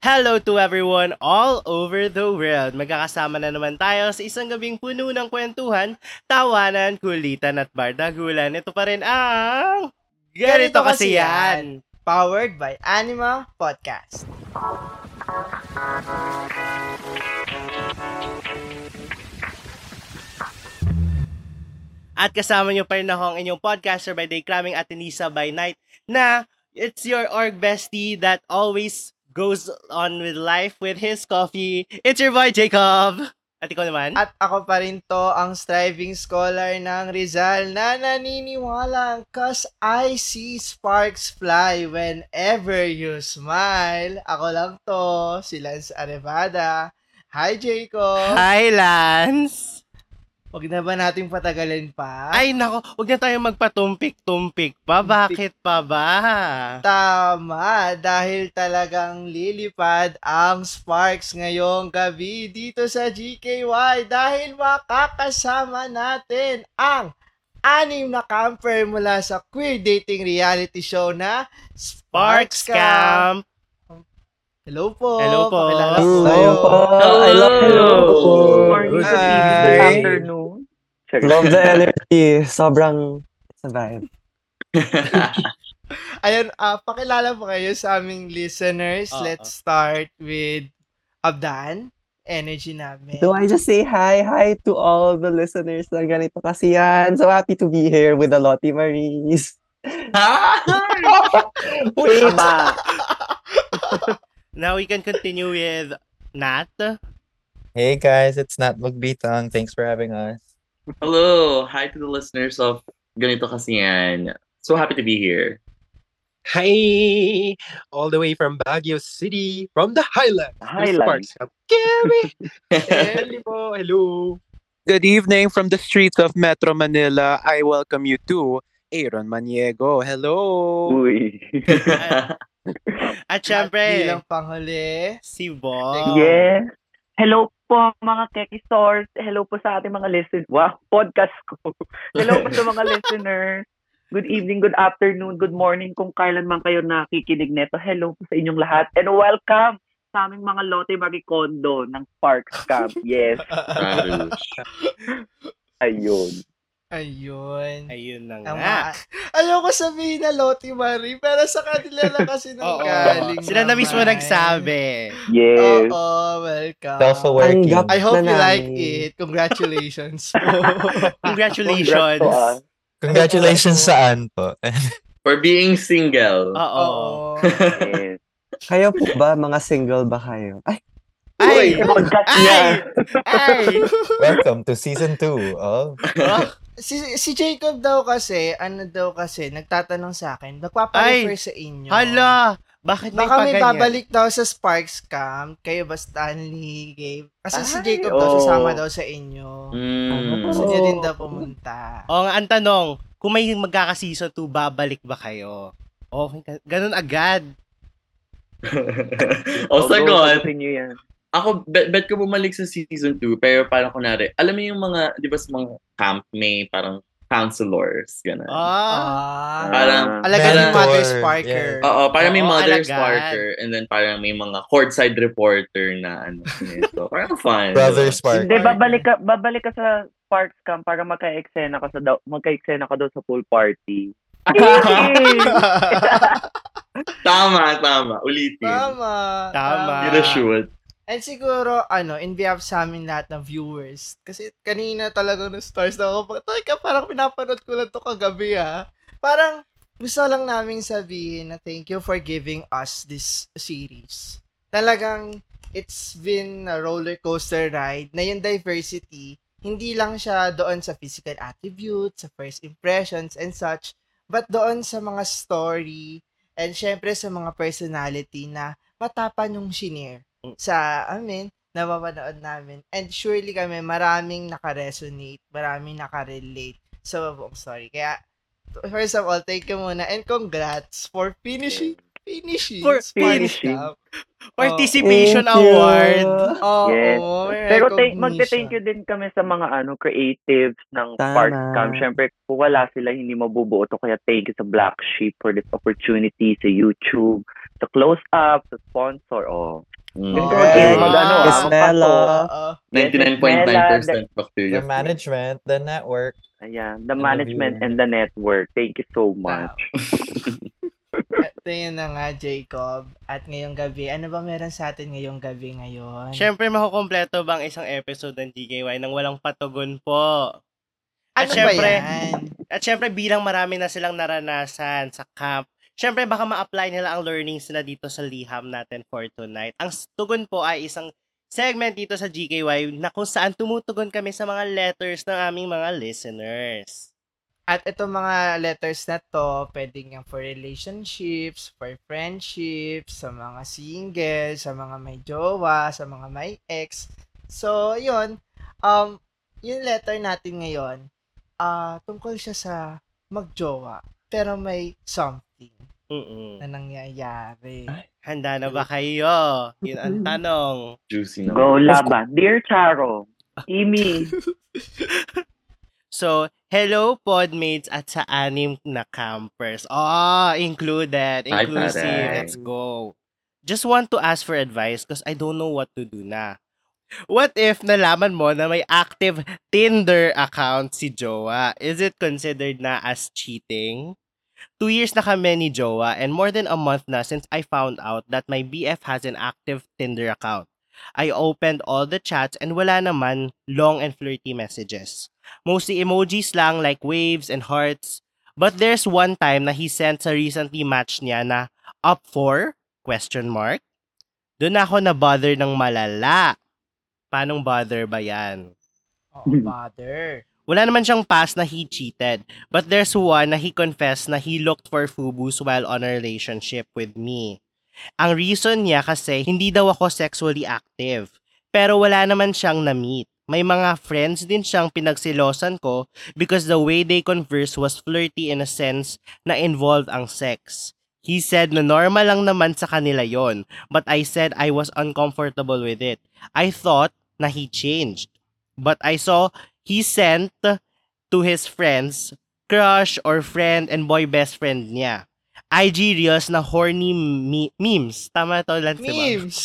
Hello to everyone all over the world. Magkakasama na naman tayo sa isang gabing puno ng kwentuhan, tawanan, kulitan at bardagulan. Ito pa rin ang... Ganito kasi yan! Powered by Anima Podcast. At kasama nyo pa rin ako ang inyong podcaster by day, Kraming at Anissa by night, na it's your org bestie that always goes on with life with his coffee. It's your boy, Jacob! At ikaw naman? At ako pa rin to ang striving scholar ng Rizal na naniniwala cause I see sparks fly whenever you smile. Ako lang to, si Lance Arevada. Hi, Jacob! Hi, Lance! Huwag na ba nating patagalin pa? Ay, nako, huwag na tayo magpatumpik-tumpik pa. Bakit pa ba? Tama, dahil talagang lilipad ang Sparks ngayong gabi dito sa GKY dahil makakasama natin ang anim na camper mula sa queer dating reality show na Sparks Camp! Hello po. Hello po. Pakilala Hello po tayo. po. I love Hello. Good morning, good Hi. evening, good afternoon. Check. Love the energy. Sobrang sa vibe. Ayun, ah, pakilala po kayo sa aming listeners. Oo. Let's start with Abdan. Energy namin. Do I just say hi? Hi to all the listeners ng ganito kasi yan. So happy to be here with the Lottie Maries. Wait. Tama. Now we can continue with Nat. Hey guys, it's Nat Magbitang. Thanks for having us. Hello. Hi to the listeners of Ganito Kasi Yan. So happy to be here. Hi! All the way from Baguio City, from the Highlands. Highlands. Gary! Hello. Hello! Good evening from the streets of Metro Manila. I welcome you to Aaron Maniego. Hello! Uy. At syempre, bilang panghuli, si Bong. Yes. Hello po mga Keki Stores. Hello po sa ating mga listeners. Wow, podcast ko. Hello po sa mga listeners. Good evening, good afternoon, good morning kung kailan man kayo nakikinig neto. Hello po sa inyong lahat. And welcome sa aming mga Lotte Maricondo ng Sparks Camp. Yes. Ayun. Ayun. Ayun na nga. ma- Ayoko sabihin na Lottie Marie, pero sa kanila na kasi Oo. nanggaling Sila na mismo naman. nagsabi. Yes. Oo, welcome. Self-aware king. Tanggap I hope na you like namin. it. Congratulations po. Congratulations. Us. Congratulations saan po. For being single. Oo. Yes. Kayo po ba, mga single ba kayo? Ay, Ay! Ay! Ay! Welcome to season 2 of Oh, si, si Jacob daw kasi, ano daw kasi, nagtatanong sa akin, nagpaparefer sa inyo. hala! Bakit may Baka may babalik daw sa Sparks Camp. Kayo ba, Stanley, Gabe? Kasi si Ay, Jacob daw oo. sasama daw sa inyo. Mm. Gusto niya din daw pumunta. O ang tanong, kung may magkaka-season 2, babalik ba kayo? Okay, ka- ganun agad. o sagot. Niyo yan. Ako, bet, bet ko bumalik sa season 2, pero parang kunwari, alam mo yung mga, di ba sa mga camp, may parang counselors, gano'n. Ah, Ah. Parang, Alaga ni Mother Sparker. yeah. Oo, parang may mother alagad. sparker and then parang may mga courtside reporter na ano. So, parang fun. Brother diba? Spark. Hindi, babalik ka, babalik ka sa Sparks Camp para magka-eksena ka sa magka-eksena ka daw sa pool party. tama, tama. Ulitin. Tama. Tama. Get a shoot. And siguro, ano, in behalf sa amin lahat ng viewers, kasi kanina talaga na stars na ako, teka, parang pinapanood ko lang to kagabi ha. Parang, gusto lang namin sabihin na thank you for giving us this series. Talagang, it's been a roller coaster ride na yung diversity, hindi lang siya doon sa physical attributes, sa first impressions and such, but doon sa mga story, and syempre sa mga personality na matapang yung shinare sa amin, na mapanood namin. And surely kami, maraming naka-resonate, maraming naka-relate sa buong story. Kaya, first of all, thank you muna. And congrats for finishing, finishing. For finishing. Camp. Participation you. Award. Oo, Yes. may Pero thank, recognition. magte-thank you din kami sa mga ano creatives ng Tama. Sparks Camp. Siyempre, kung wala sila, hindi mabubuo to. Kaya thank you sa Black Sheep for this opportunity, sa YouTube, sa Close Up, sa sponsor. Oh, Mm. Ah. Oo. 99.9% bacteria. The management, the network. Ayan, the management and the network. Thank you so much. Ito yun na nga, Jacob. At ngayong gabi, ano ba meron sa atin ngayong gabi ngayon? Siyempre, makukompleto ba ang isang episode ng GKY nang walang patugon po? At ano syempre- ba yan? At syempre, bilang marami na silang naranasan sa camp, syempre baka ma-apply nila ang learnings nila dito sa liham natin for tonight. Ang tugon po ay isang segment dito sa GKY na kung saan tumutugon kami sa mga letters ng aming mga listeners. At itong mga letters na to, pwedeng yung for relationships, for friendships, sa mga single, sa mga may jowa, sa mga may ex. So, yun. Um, yung letter natin ngayon, ah tungkol siya sa magjowa, pero may something Mm-mm. na nangyayari. Handa na ba kayo? Yun ang tanong. Juicy na. Go laban. Dear Charo, Imi, So, hello podmates at sa anim na campers. Ah, included, Ay, inclusive. taray. Let's go. Just want to ask for advice because I don't know what to do na. What if nalaman mo na may active Tinder account si Jowa? Is it considered na as cheating? Two years na kami ni Jowa and more than a month na since I found out that my BF has an active Tinder account. I opened all the chats and wala naman long and flirty messages. Mostly emojis lang like waves and hearts. But there's one time na he sent sa recently match niya na up for question mark. Doon ako na bother ng malala. Paanong bother ba yan? Oo, bother. Wala naman siyang past na he cheated. But there's one na he confessed na he looked for fubus while on a relationship with me. Ang reason niya kasi hindi daw ako sexually active. Pero wala naman siyang na-meet. May mga friends din siyang pinagsilosan ko because the way they converse was flirty in a sense na involved ang sex. He said na normal lang naman sa kanila yon, but I said I was uncomfortable with it. I thought na he changed. But I saw he sent to his friends, crush or friend and boy best friend niya. IG reels na horny me- memes. Tama to, Lance, diba? Memes!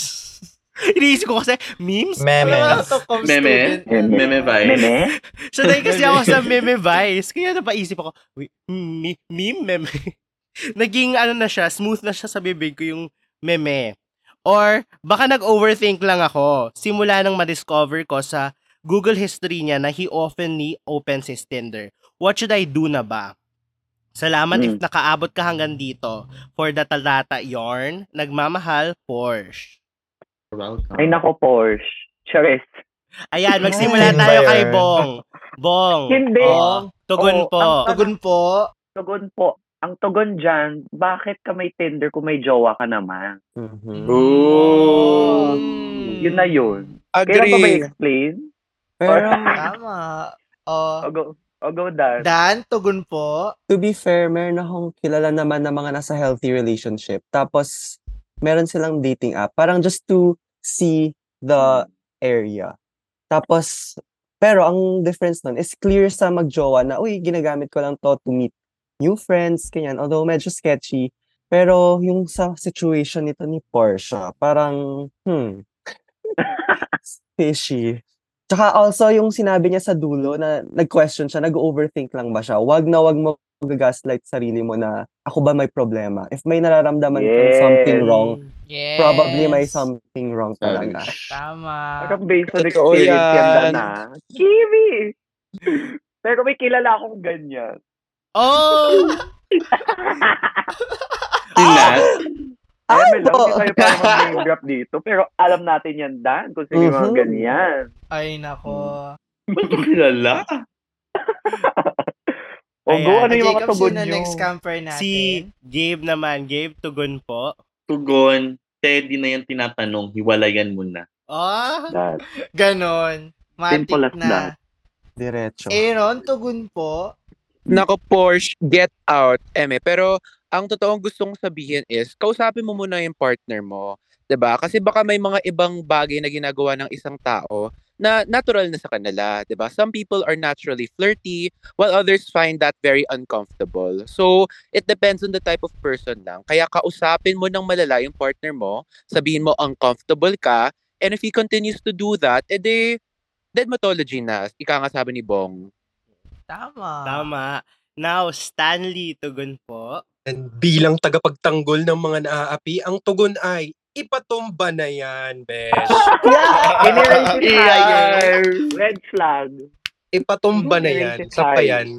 Iniisip ko kasi, memes? Memes. Meme? Meme vibes. Meme? Sanay kasi ako sa meme vibes. Kaya napaisip ako, "Wait, me- meme, meme. Naging ano na siya, smooth na siya sa bibig ko yung meme. Or baka nag-overthink lang ako. Simula nang ma-discover ko sa Google history niya na he oftenly opens his Tinder. What should I do na ba? Salamat if Hmm. nakaabot ka hanggang dito. For the talata yarn, nagmamahal, Porsche. Welcome. Ay nako, Porsche. Charis. Ayan, magsimula Ay, tayo kay? Bong. Bong. Hindi. Oh, tugon Oo, po. ang- Tugon po. Tugon po. Ang tugon dyan, bakit ka may Tinder kung may jowa ka naman? Mhm. Ooh. Mm. Yun na yun. Kailan pa ba Agree. explain? Pero, Tama. Oh, O go, o go Dan. Dan, tugon po. to be fair, meron akong kilala naman na mga nasa healthy relationship. Tapos, meron silang dating app. Parang just to see the area. Tapos, pero ang difference nun is clear sa magjowa na, uy, ginagamit ko lang to to meet new friends, kanyan. Although medyo sketchy. Pero yung sa situation nito ni Portia, parang, hmm, fishy. Tsaka also yung sinabi niya sa dulo na nag-question siya, nag-overthink lang ba siya? Wag na wag mo gaslight sarili mo na ako ba may problema? If may nararamdaman kang something Yes. wrong, Yes. probably may something wrong talaga. Tama. Parang based on experience yan, ah. Kimi! Pero may kilala akong ganyan. Oh! Tinat. Ay, Ay, lang, hindi tayo para mag-name drop dito. Pero alam natin yan, Dan, kung sino yung mga ganyan. Ay, nako. Ba't ko kilala? O go, ano yung mga Jacob, tugon sino nyo? next camper natin? Si Gabe naman. Gabe, tugon po. Tugon, Teddy na yung tinatanong, hiwalayan mo na. Ah! Dan. Ganon. Matik Simple as na. that. Diretso. Aaron, tugon po. Nako, Porsche, get out, eme. Pero, ang totoong gustong sabihin is, kausapin mo muna yung partner mo. 'Di ba? Kasi baka may mga ibang bagay na ginagawa ng isang tao na natural na sa kanila, 'di ba? Some people are naturally flirty while others find that very uncomfortable. So, it depends on the type of person lang. Kaya kausapin mo ng malala yung partner mo, sabihin mo uncomfortable ka, and if he continues to do that, edi dermatology na. Ika nga sabi ni Bong. Tama. Tama. Now, Stanley Tugon po. And bilang tagapagtanggol ng mga naaapi, ang tugon ay, ipatumba na yan, besh. Yeah. higher. Red flag. Ipatumba na yan. Sa high. payan.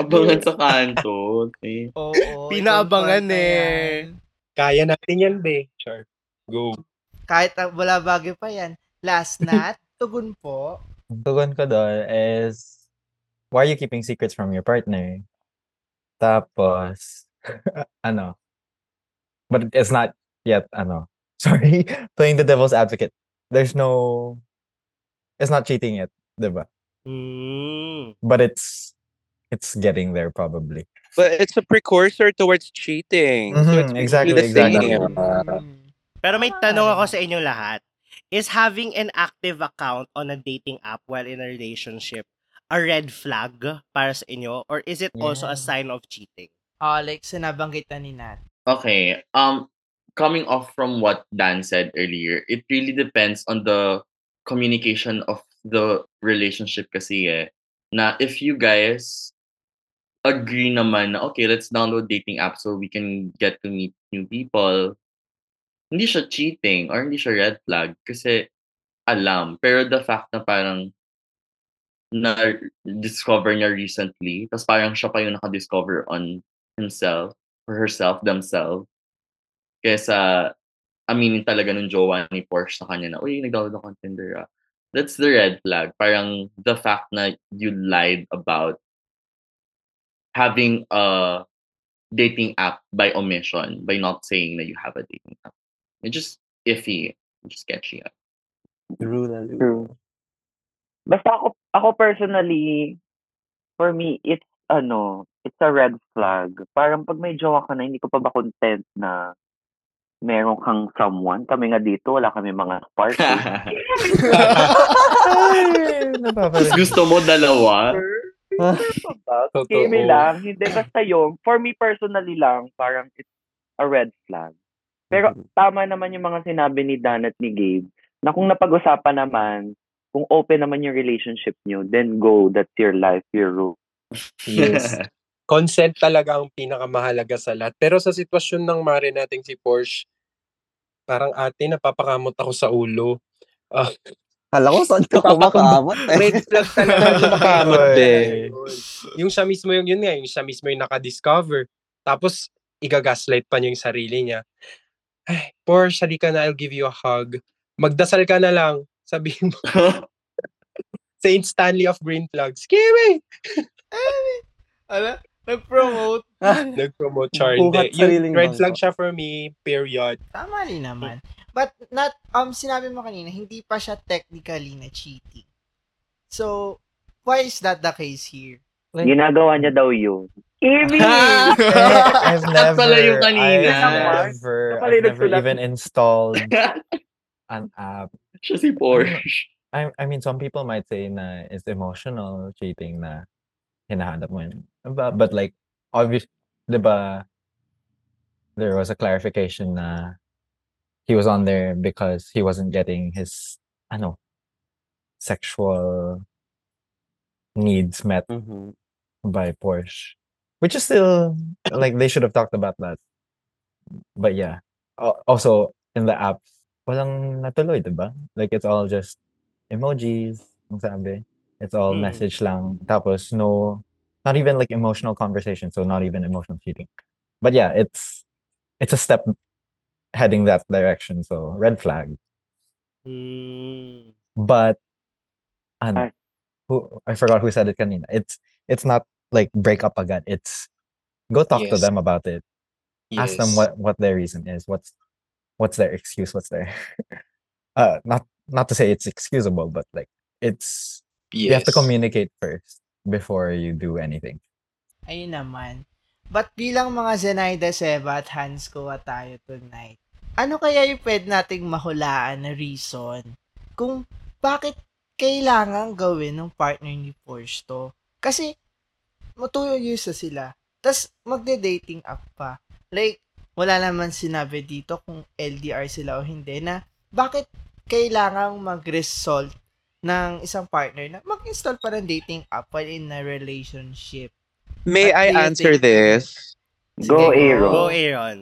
Abangan sa kanto. Okay. Oo. Pinaabangan eh. yan. Kaya natin yan, be. Sure. Go. Kahit ah, wala bagay pa yan. Last nat, tugon po. Tugon ko doon is, why are you keeping secrets from your partner? Tapos, ano, but it's not yet, ano, sorry, playing the devil's advocate. There's no, it's not cheating yet, diba? Hmm. But it's, it's getting there probably. But it's a precursor towards cheating. so Mhm, it's exactly, the exactly. same. Mm. Pero may tanong ako sa inyo lahat. Is having an active account on a dating app while in a relationship a red flag para sa inyo? Or is it also a sign of cheating? Ah, like, sinabanggit na ni Nat. Okay. Um, coming off from what Dan said earlier, it really depends on the communication of the relationship kasi eh. Na if you guys agree naman na, okay, let's download dating app so we can get to meet new people, hindi siya cheating or hindi siya red flag kasi alam. Pero the fact na parang na-discover niya recently, tapos parang siya pa yung naka-discover on himself or herself, themselves, kesa aminin talaga ng jowa ni Porsche sa kanya na, uy, nag-download ako ng Tinder ah. That's the red flag. Parang the fact na you lied about having a dating app by omission, by not saying that you have a dating app. It's just iffy. It's just sketchy. ah. True, lalo. True. Basta ako, ako personally, for me, it's, ano, it's a red flag. Parang pag may jowa ka na, hindi ko pa ba content na meron kang someone. Kami nga dito, wala kami mga spark. napaparinig. gusto mo dalawa? Kimi lang. Hindi, basta yung, for me personally lang, parang it's a red flag. Pero tama naman yung mga sinabi ni Dan at ni Gabe, na kung napag-usapan naman, kung open naman yung relationship nyo, then go, that's your life, your rule. Yes. Consent talaga ang pinakamahalaga sa lahat. Pero sa sitwasyon ng mare nating si Porsche, parang ate, napapakamot ako sa ulo. Ah, Kala ko saan ka kumakamot eh. red flag talaga yung Kumakamot din. Yung siya mismo yung yun nga, yung siya mismo yung nakadiscover. Tapos, igagaslight pa niya yung sarili niya. Ay, Porsche, halika na, I'll give you a hug. Magdasal ka na lang. Sabihin mo, Saint Stanley of Green Flags. Kimi! Ala, nag-promote. Nag-promote char. Buhat. Yung red flag siya for me, period. Tama rin naman. But not um sinabi mo kanina hindi pa siya technically na cheating. So why is that the case here? Ginagawa niya daw yun. Kimi! I've never, pala yung kanina. I've never, I've never even installed an app. Siya si Porsche. I, I mean, some people might say na it's emotional cheating na hinahanap mo yun. But, but like, obvious, di ba, there was a clarification na he was on there because he wasn't getting his, ano, sexual needs met Mhm. by Porsche, which is still like they should have talked about that. But yeah, also in the app, walang natuloy, diba? Like it's all just emojis, ang sabi. It's all Mm. message lang. Tapos no, not even like emotional conversation. So not even emotional cheating. But yeah, it's it's a step heading that direction. So red flag. Hmm. But ano, Ay. who I forgot who said it kanina. It's it's not like break up again. It's go talk to them about it. Ask them what what their reason is. What's what's their excuse? What's their uh not not to say it's excusable, but like it's you have to Yes. communicate first before you do anything. Ayun naman. But bilang mga Zenaida Seba at Hans Koa tayo tonight, ano kaya yung pwede nating mahulaan na reason kung bakit kailangan gawin ng partner ni Porsche to? Kasi, years na sila. Tapos, magde-dating app pa. Like, wala naman sinabi dito kung LDR sila o hindi na bakit kailangang mag-result ng isang partner na mag-install pa ng dating app while in a relationship. May What I answer think? this? Go, Sige, Aaron. Go, Aaron.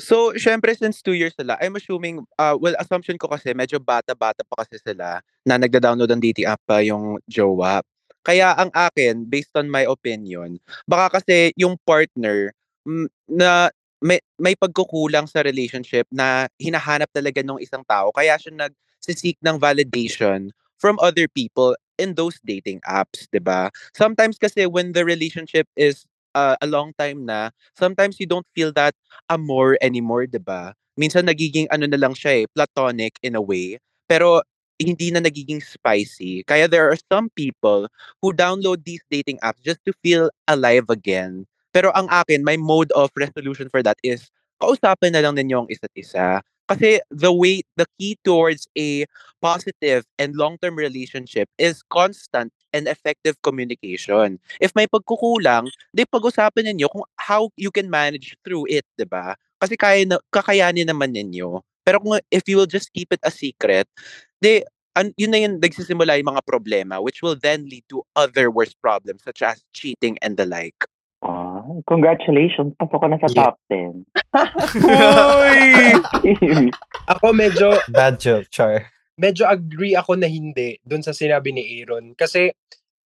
So, syempre, since two years sila, I'm assuming, uh, well, assumption ko kasi, medyo bata-bata pa kasi sila na nagda-download ng dating app pa yung jowa. Kaya ang akin, based on my opinion, baka kasi yung partner mm, na may, may pagkukulang sa relationship na hinahanap talaga ng isang tao. Kaya siya nag-seek ng validation from other people in those dating apps, 'di ba? Sometimes kasi when the relationship is uh, a long time na, sometimes you don't feel that amor anymore, 'di ba? Minsan nagiging ano na lang siya eh, platonic in a way, pero hindi na nagiging spicy. Kaya there are some people who download these dating apps just to feel alive again. Pero ang akin, my mode of resolution for that is kausapin na lang ninyo ang isa't isa. Kasi the way, the key towards a positive and long-term relationship is constant and effective communication. If may pagkukulang, di pag-usapan ninyo kung how you can manage through it, di ba? Kasi kaya na, kakayanin naman ninyo. Pero kung if you will just keep it a secret, di, an, yun na yun nagsisimula yung mga problema which will then lead to other worse problems such as cheating and the like. Ah, congratulations. Pasok ka na sa Yeah. top 10. Ako medyo Bad joke, Char. medyo agree ako na hindi dun sa sinabi ni Aaron. Kasi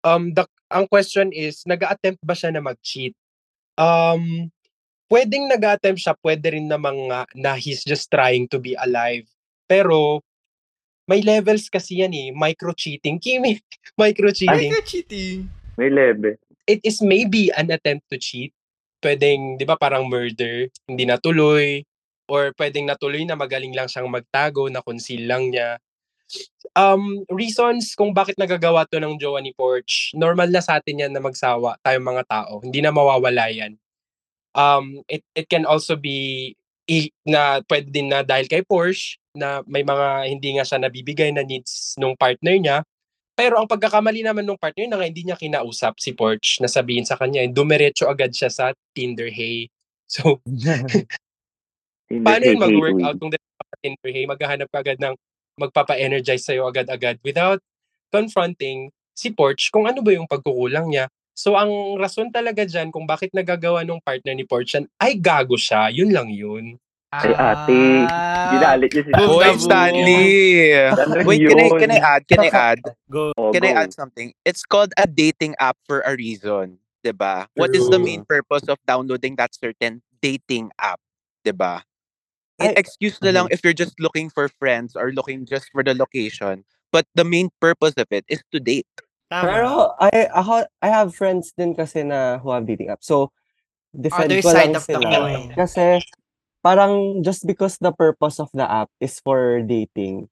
um the, ang question is, nag-attempt ba siya na mag-cheat? Um, pwedeng nag-attempt siya, pwede rin namang nga na he's just trying to be alive. Pero, may levels kasi yan eh. Micro-cheating. Kimi, micro-cheating. Ay, cheating. May level. It is maybe an attempt to cheat. Pwedeng, di ba parang murder, hindi natuloy. Or pwedeng natuloy na magaling lang siyang magtago, na conceal lang niya um, reasons kung bakit nagagawa to ng jowa ni Porch, normal na sa atin yan na magsawa tayong mga tao. Hindi na mawawala yan. Um, it, it can also be i- na pwede din na dahil kay Porsche na may mga hindi nga siya nabibigay na needs nung partner niya. Pero ang pagkakamali naman nung partner na nga hindi niya kinausap si Porsche na sabihin sa kanya, dumiretso agad siya sa Tinder Hey. So, Tinder paano yun Hey, mag-work hey, out kung sa Tinder Hey? Maghahanap ka agad ng magpapa-energize sa'yo agad-agad without confronting si Porch kung ano ba yung pagkukulang niya. So, ang rason talaga dyan kung bakit nagagawa ng partner ni Porch yan, ay gago siya. Yun lang yun. Ay, ate. Ginalit niyo si Boom, Boy. Stanley! Wait, can I, can I add? Can I add? Go. Oh, Can I go. add something? It's called a dating app for a reason. 'di ba? What is the main purpose of downloading that certain dating app? 'di ba? It Ay- excuse na lang if you're just looking for friends or looking just for the location. But the main purpose of it is to date. Tama. Pero I ako I have friends din kasi na who have dating app. So defend Other ko side lang of the sila. coin. Kasi parang just because the purpose of the app is for dating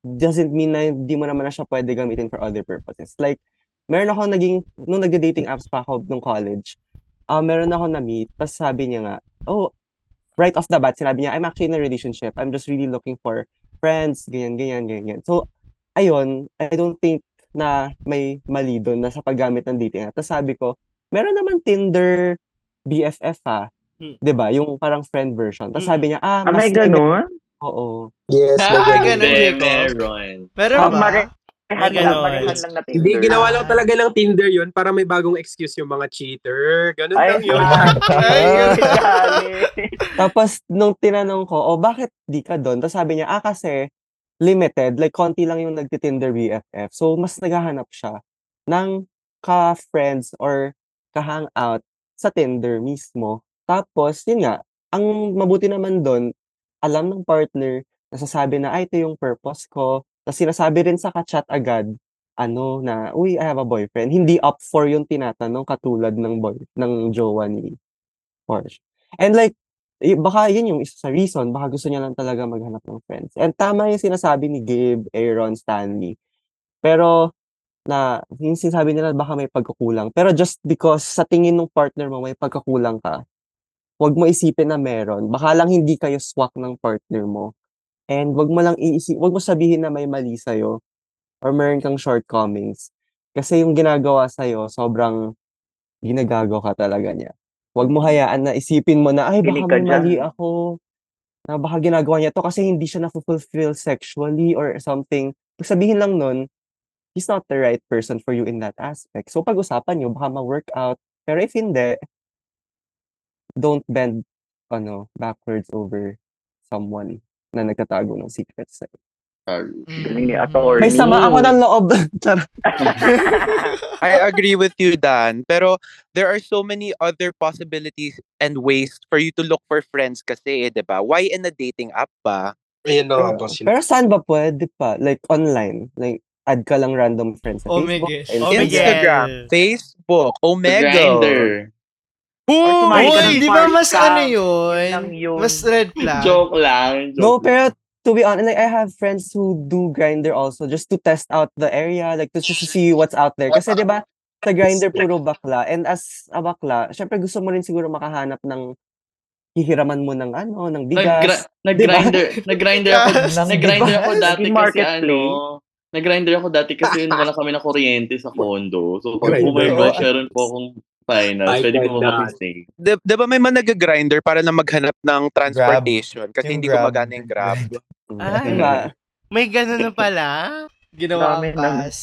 doesn't mean na hindi mo naman na siya pwede gamitin for other purposes. Like meron ako naging nung nagde-dating apps pa ako nung college. Ah, meron ako na meet, tapos sabi niya nga, oh, right off the bat, sinabi niya, I'm actually in a relationship. I'm just really looking for friends, ganyan, ganyan, ganyan. So, ayun, I don't think na may mali doon na sa paggamit ng dating app. Tapos sabi ko, meron naman Tinder BFF ha. Hmm. 'Di ba? Yung parang friend version. Tapos sabi niya, ah, Ah, may mas ganun? Oo. Yes, Ah, may ganun. ganun, Hindi, Jacob. meron. Meron Ah, ba? May Tinder. Hindi, ginawa lang Ah. talaga ng Tinder yun para may bagong excuse yung mga cheater. Ganun Ay, lang yun. Ay, ganun. Tapos nung tinanong ko, oh, bakit di ka doon? Tapos sabi niya, ah, kasi limited, like konti lang yung nagti-Tinder BFF. So mas naghahanap siya ng ka-friends or ka-hangout sa Tinder mismo. Tapos, yun nga, ang mabuti naman doon, alam ng partner, nasasabi na, ay, ito yung purpose ko. Tapos sinasabi rin sa ka-chat agad, ano, na, uy, I have a boyfriend. Hindi up for yung tinatanong katulad ng boy, ng jowa ni Porsche. And like, eh, baka yun yung isa sa reason, baka gusto niya lang talaga maghanap ng friends. And tama yung sinasabi ni Gabe, Aaron, Stanley. Pero, na, yung sinasabi nila baka may pagkukulang. Pero just because sa tingin ng partner mo may pagkakulang ka, huwag mo isipin na meron. Baka lang hindi kayo swak ng partner mo. And wag mo lang iisip, wag mo sabihin na may mali sa'yo. or meron kang shortcomings. Kasi yung ginagawa sa'yo, sobrang ginagago ka talaga niya. Huwag mo hayaan na isipin mo na, ay, baka may mali ako. Na baka ginagawa niya to kasi hindi siya na-fulfill sexually or something. Pag sabihin lang nun, he's not the right person for you in that aspect. So, pag-usapan nyo, baka ma-work out. Pero if hindi, don't bend ano, backwards over someone na nagtatago ng secrets sa'yo. Ni Mm. May sama ako ng loob. I agree with you, Dan. Pero there are so many other possibilities and ways for you to look for friends kasi, eh, di ba? Why in a dating app pa? Ayun na nga, pero, saan ba pwede pa? Like, online. Like, add ka lang random friends sa Oh, Facebook. Omegle. Instagram. Facebook, Omega. Grinder. Or Uy, di ba mas ano yun lang yun? Mas red flag. Joke lang. Joke No, pero to be honest, like I have friends who do grinder also just to test out the area, like to just to see what's out there. Kasi 'di ba, sa grinder puro bakla and as a bakla, syempre gusto mo rin siguro makahanap ng hihiraman mo ng ano, ng bigas. Nag-grinder, nag-grinder ako, nag-grinder ako dati kasi ano, nag-grinder ako dati kasi yun wala kami na kuryente sa condo. So pag Grinder. bumibay, sharon po akong finals, Ay, pwede ko mag-stay. Di, di ba may mga nag-grinder para na maghanap ng transportation kasi Yung hindi Grab. gumagana yung Grab. Ay. Diba? May ganun na pala. Ginawa Dami ang ng- pass.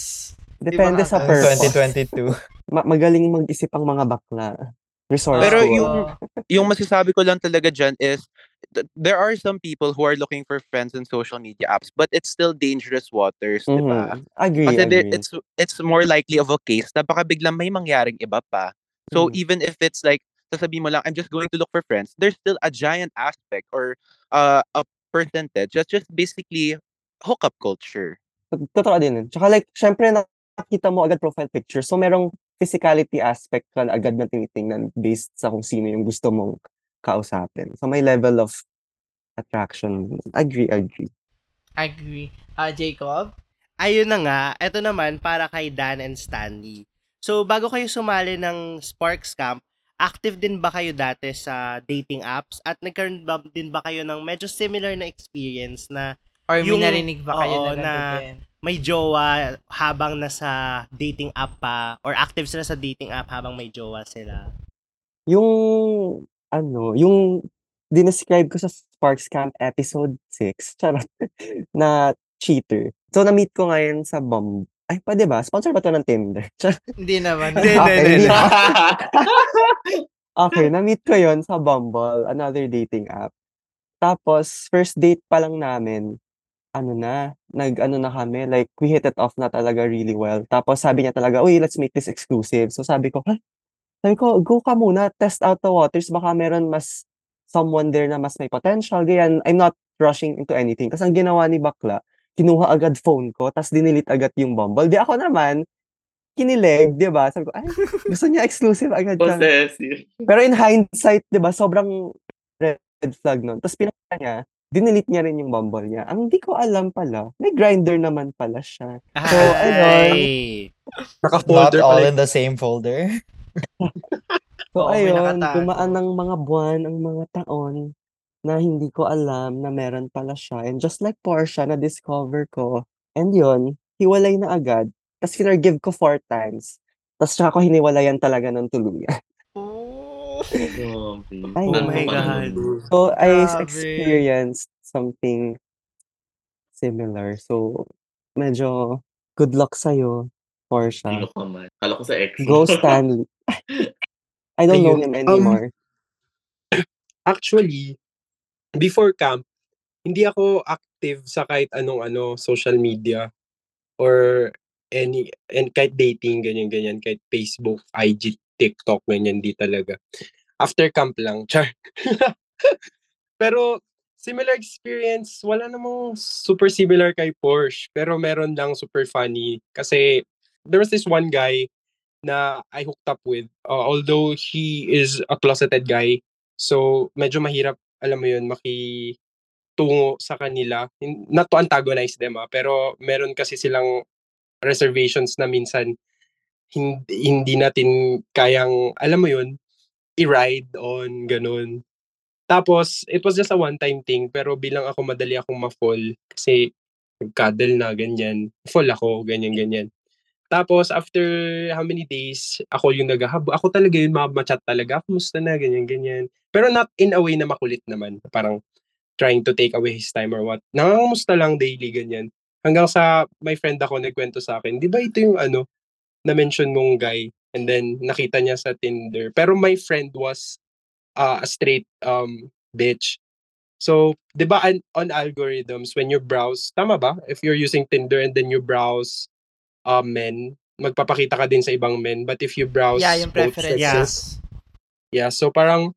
Depende sa purpose. 2022. Ma- magaling mag-isip ang mga bakla. Resourceful. Pero yung- Yung masasabi ko lang talaga dyan is th- there are some people who are looking for friends in social media apps but it's still dangerous waters, di ba? Mhm. Agree, Kasi agree. it's it's more likely of a case na baka biglang may mangyaring iba pa. So Mhm. even if it's like sasabihin mo lang I'm just going to look for friends, there's still a giant aspect or uh, a percentage that's just basically hookup culture. Tot- Totoo din yun. Tsaka like, syempre nakita mo agad profile picture. So merong physicality aspect ka na agad na tinitingnan based sa kung sino yung gusto mong kausapin. So may level of attraction. Agree, agree. Agree. Ah, Jacob? Ayun na nga, eto naman para kay Dan and Stanley. So, bago kayo sumali ng Sparks Camp, active din ba kayo dati sa dating apps? At nagkaroon ba din ba kayo ng medyo similar na experience na Or may Yung- narinig ba kayo oo, na, na- may jowa habang nasa dating app pa or active sila sa dating app habang may jowa sila? Yung, ano, yung dinescribe ko sa Sparks Camp episode 6, charot, na cheater. So, na-meet ko ngayon sa Bumble. Ay, pwede ba? Sponsor ba to ng Tinder? Hindi naman. Hindi, hindi. hindi. Okay, na-meet ko yon sa Bumble, another dating app. Tapos, first date pa lang namin, ano na, nag-ano na kami, like, we hit it off na talaga really well. Tapos, sabi niya talaga, uy, let's make this exclusive. So, sabi ko, ha? Sabi ko, go ka muna, test out the waters, baka meron mas someone there na mas may potential. Ganyan, I'm not rushing into anything. Kasi ang ginawa ni Bakla, kinuha agad phone ko, tapos dinilit agad yung Bumble. Di ako naman, kinilig, di ba? Sabi ko, ay, gusto niya exclusive agad. Possessive. Pero in hindsight, 'di ba, sobrang red flag nun. Tapos pinaka niya, dinelete niya rin yung Bumble niya. Ang hindi ko alam pala, may grinder naman pala siya. So, ayun. Ay. Not Naka-folder all pala. in the same folder. So may ayun, dumaan ng mga buwan, ang mga taon na hindi ko alam na meron pala siya. And just like Portia, na-discover ko. And yun, hiwalay na agad. Tapos finargive ko four times. Tapos tsaka ko hiniwalayan talaga ng tuluyan. Oh. Ay, Oh Ano my pa God. So, I Grabe. experienced something similar. So, medyo good luck sa'yo, Portia. ka man? Kala ko sa ex. Go Stanley. I don't know Ayun. him Um, anymore. Actually, before camp, hindi ako active sa kahit anong ano social media or any and kahit dating ganyan ganyan kahit Facebook, IG, TikTok ganyan di talaga. After camp lang, char. pero similar experience, wala namang super similar kay Porsche, pero meron lang super funny kasi there was this one guy na I hooked up with uh, although he is a closeted guy So, medyo mahirap, alam mo yun, makitungo sa kanila. Not to antagonize them, ah, pero meron kasi silang reservations na minsan hindi, hindi natin kayang, alam mo yun, i-ride on, ganun. Tapos, it was just a one-time thing, pero bilang ako madali akong ma-fall kasi Nag-cuddle na, ganyan. Full ako, ganyan, ganyan. Tapos, after how many days, ako yung naghahab. Ako talaga yun, ma-chat talaga. Kumusta na, ganyan, ganyan. Pero not in a way na makulit naman. Parang trying to take away his time or what. Nangangamusta lang daily, ganyan. Hanggang sa my friend ako nagkwento sa akin, di ba ito yung ano, na-mention mong guy and then nakita niya sa Tinder. Pero my friend was uh, a straight um, bitch. So, di ba on, on algorithms, when you browse, tama ba? If you're using Tinder and then you browse uh, men, magpapakita ka din sa ibang men. But if you browse Yeah, yung both preferences. sexes, yeah, so parang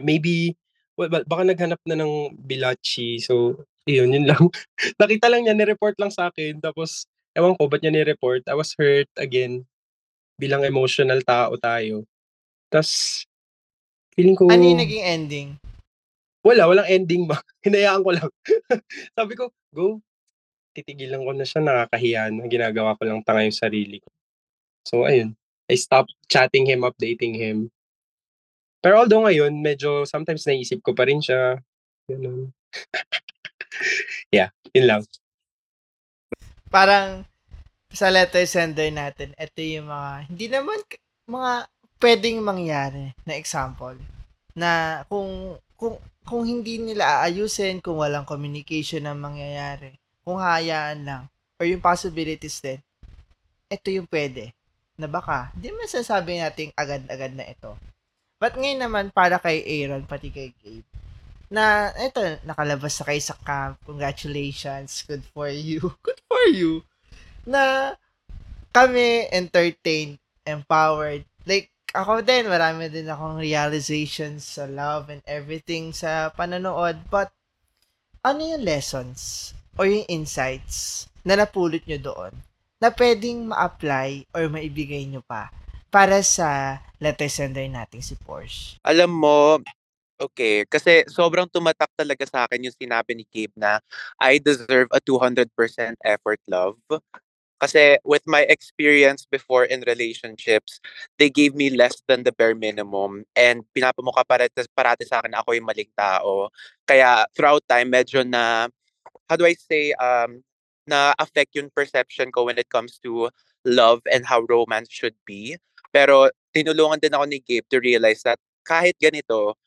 maybe well, ba- baka naghanap na ng bilachi. So, yun, yun lang. Nakita lang niya, ni-report lang sa akin. Tapos, ewan ko, ba't niya ni-report? I was hurt again. Bilang emotional tao tayo. Tapos, feeling ko, Ano yung naging ending? wala, walang ending ba? Hinayaan ko lang. Sabi ko, go. Titigilan ko na siya, nakakahiya na. Ginagawa ko lang tanga yung sarili ko. So, ayun. I stopped chatting him, updating him. Pero although ngayon, medyo sometimes naisip ko pa rin siya. Ganun. yeah, yun lang. Parang sa letter sender natin, ito yung mga, hindi naman mga pwedeng mangyari na example na kung kung kung hindi nila aayusin, kung walang communication ang mangyayari, kung hayaan lang, or yung possibilities din, ito yung pwede. Na baka, hindi man sasabi natin agad-agad na ito. But ngayon naman, para kay Aaron, pati kay Gabe, na ito, nakalabas na kayo sa camp. Congratulations. Good for you. Good for you. Na kami entertained, empowered. Like, ako din, marami din akong realizations sa love and everything sa panonood. But, ano yung lessons or yung insights na napulot nyo doon na pwedeng ma-apply or maibigay nyo pa para sa letter sender nating si Porsche? Alam mo, okay, kasi sobrang tumatak talaga sa akin yung sinabi ni Gabe na I deserve a 200% effort love. Kasi with my experience before in relationships, they gave me less than the bare minimum and pinapamukha parati, parati sa akin ako yung maling tao. Kaya throughout time, medyo na, how do I say, um, na affect yung perception ko when it comes to love and how romance should be. Pero tinulungan din ako ni Gabe to realize that kahit ganito,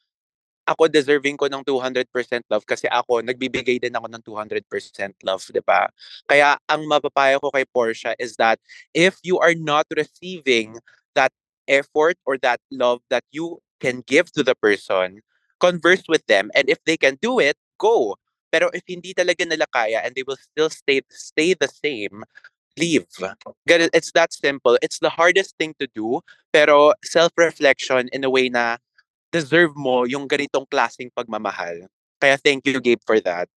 ako deserving ko ng 200% love kasi ako, nagbibigay din ako ng 200% love, di ba? Kaya ang mapapaya ko kay Portia is that if you are not receiving that effort or that love that you can give to the person, converse with them and if they can do it, go. Pero if hindi talaga nila kaya and they will still stay stay the same, leave. It's that simple. It's the hardest thing to do, pero self-reflection in a way na deserve mo yung ganitong klaseng pagmamahal. Kaya thank you, Gabe, for that.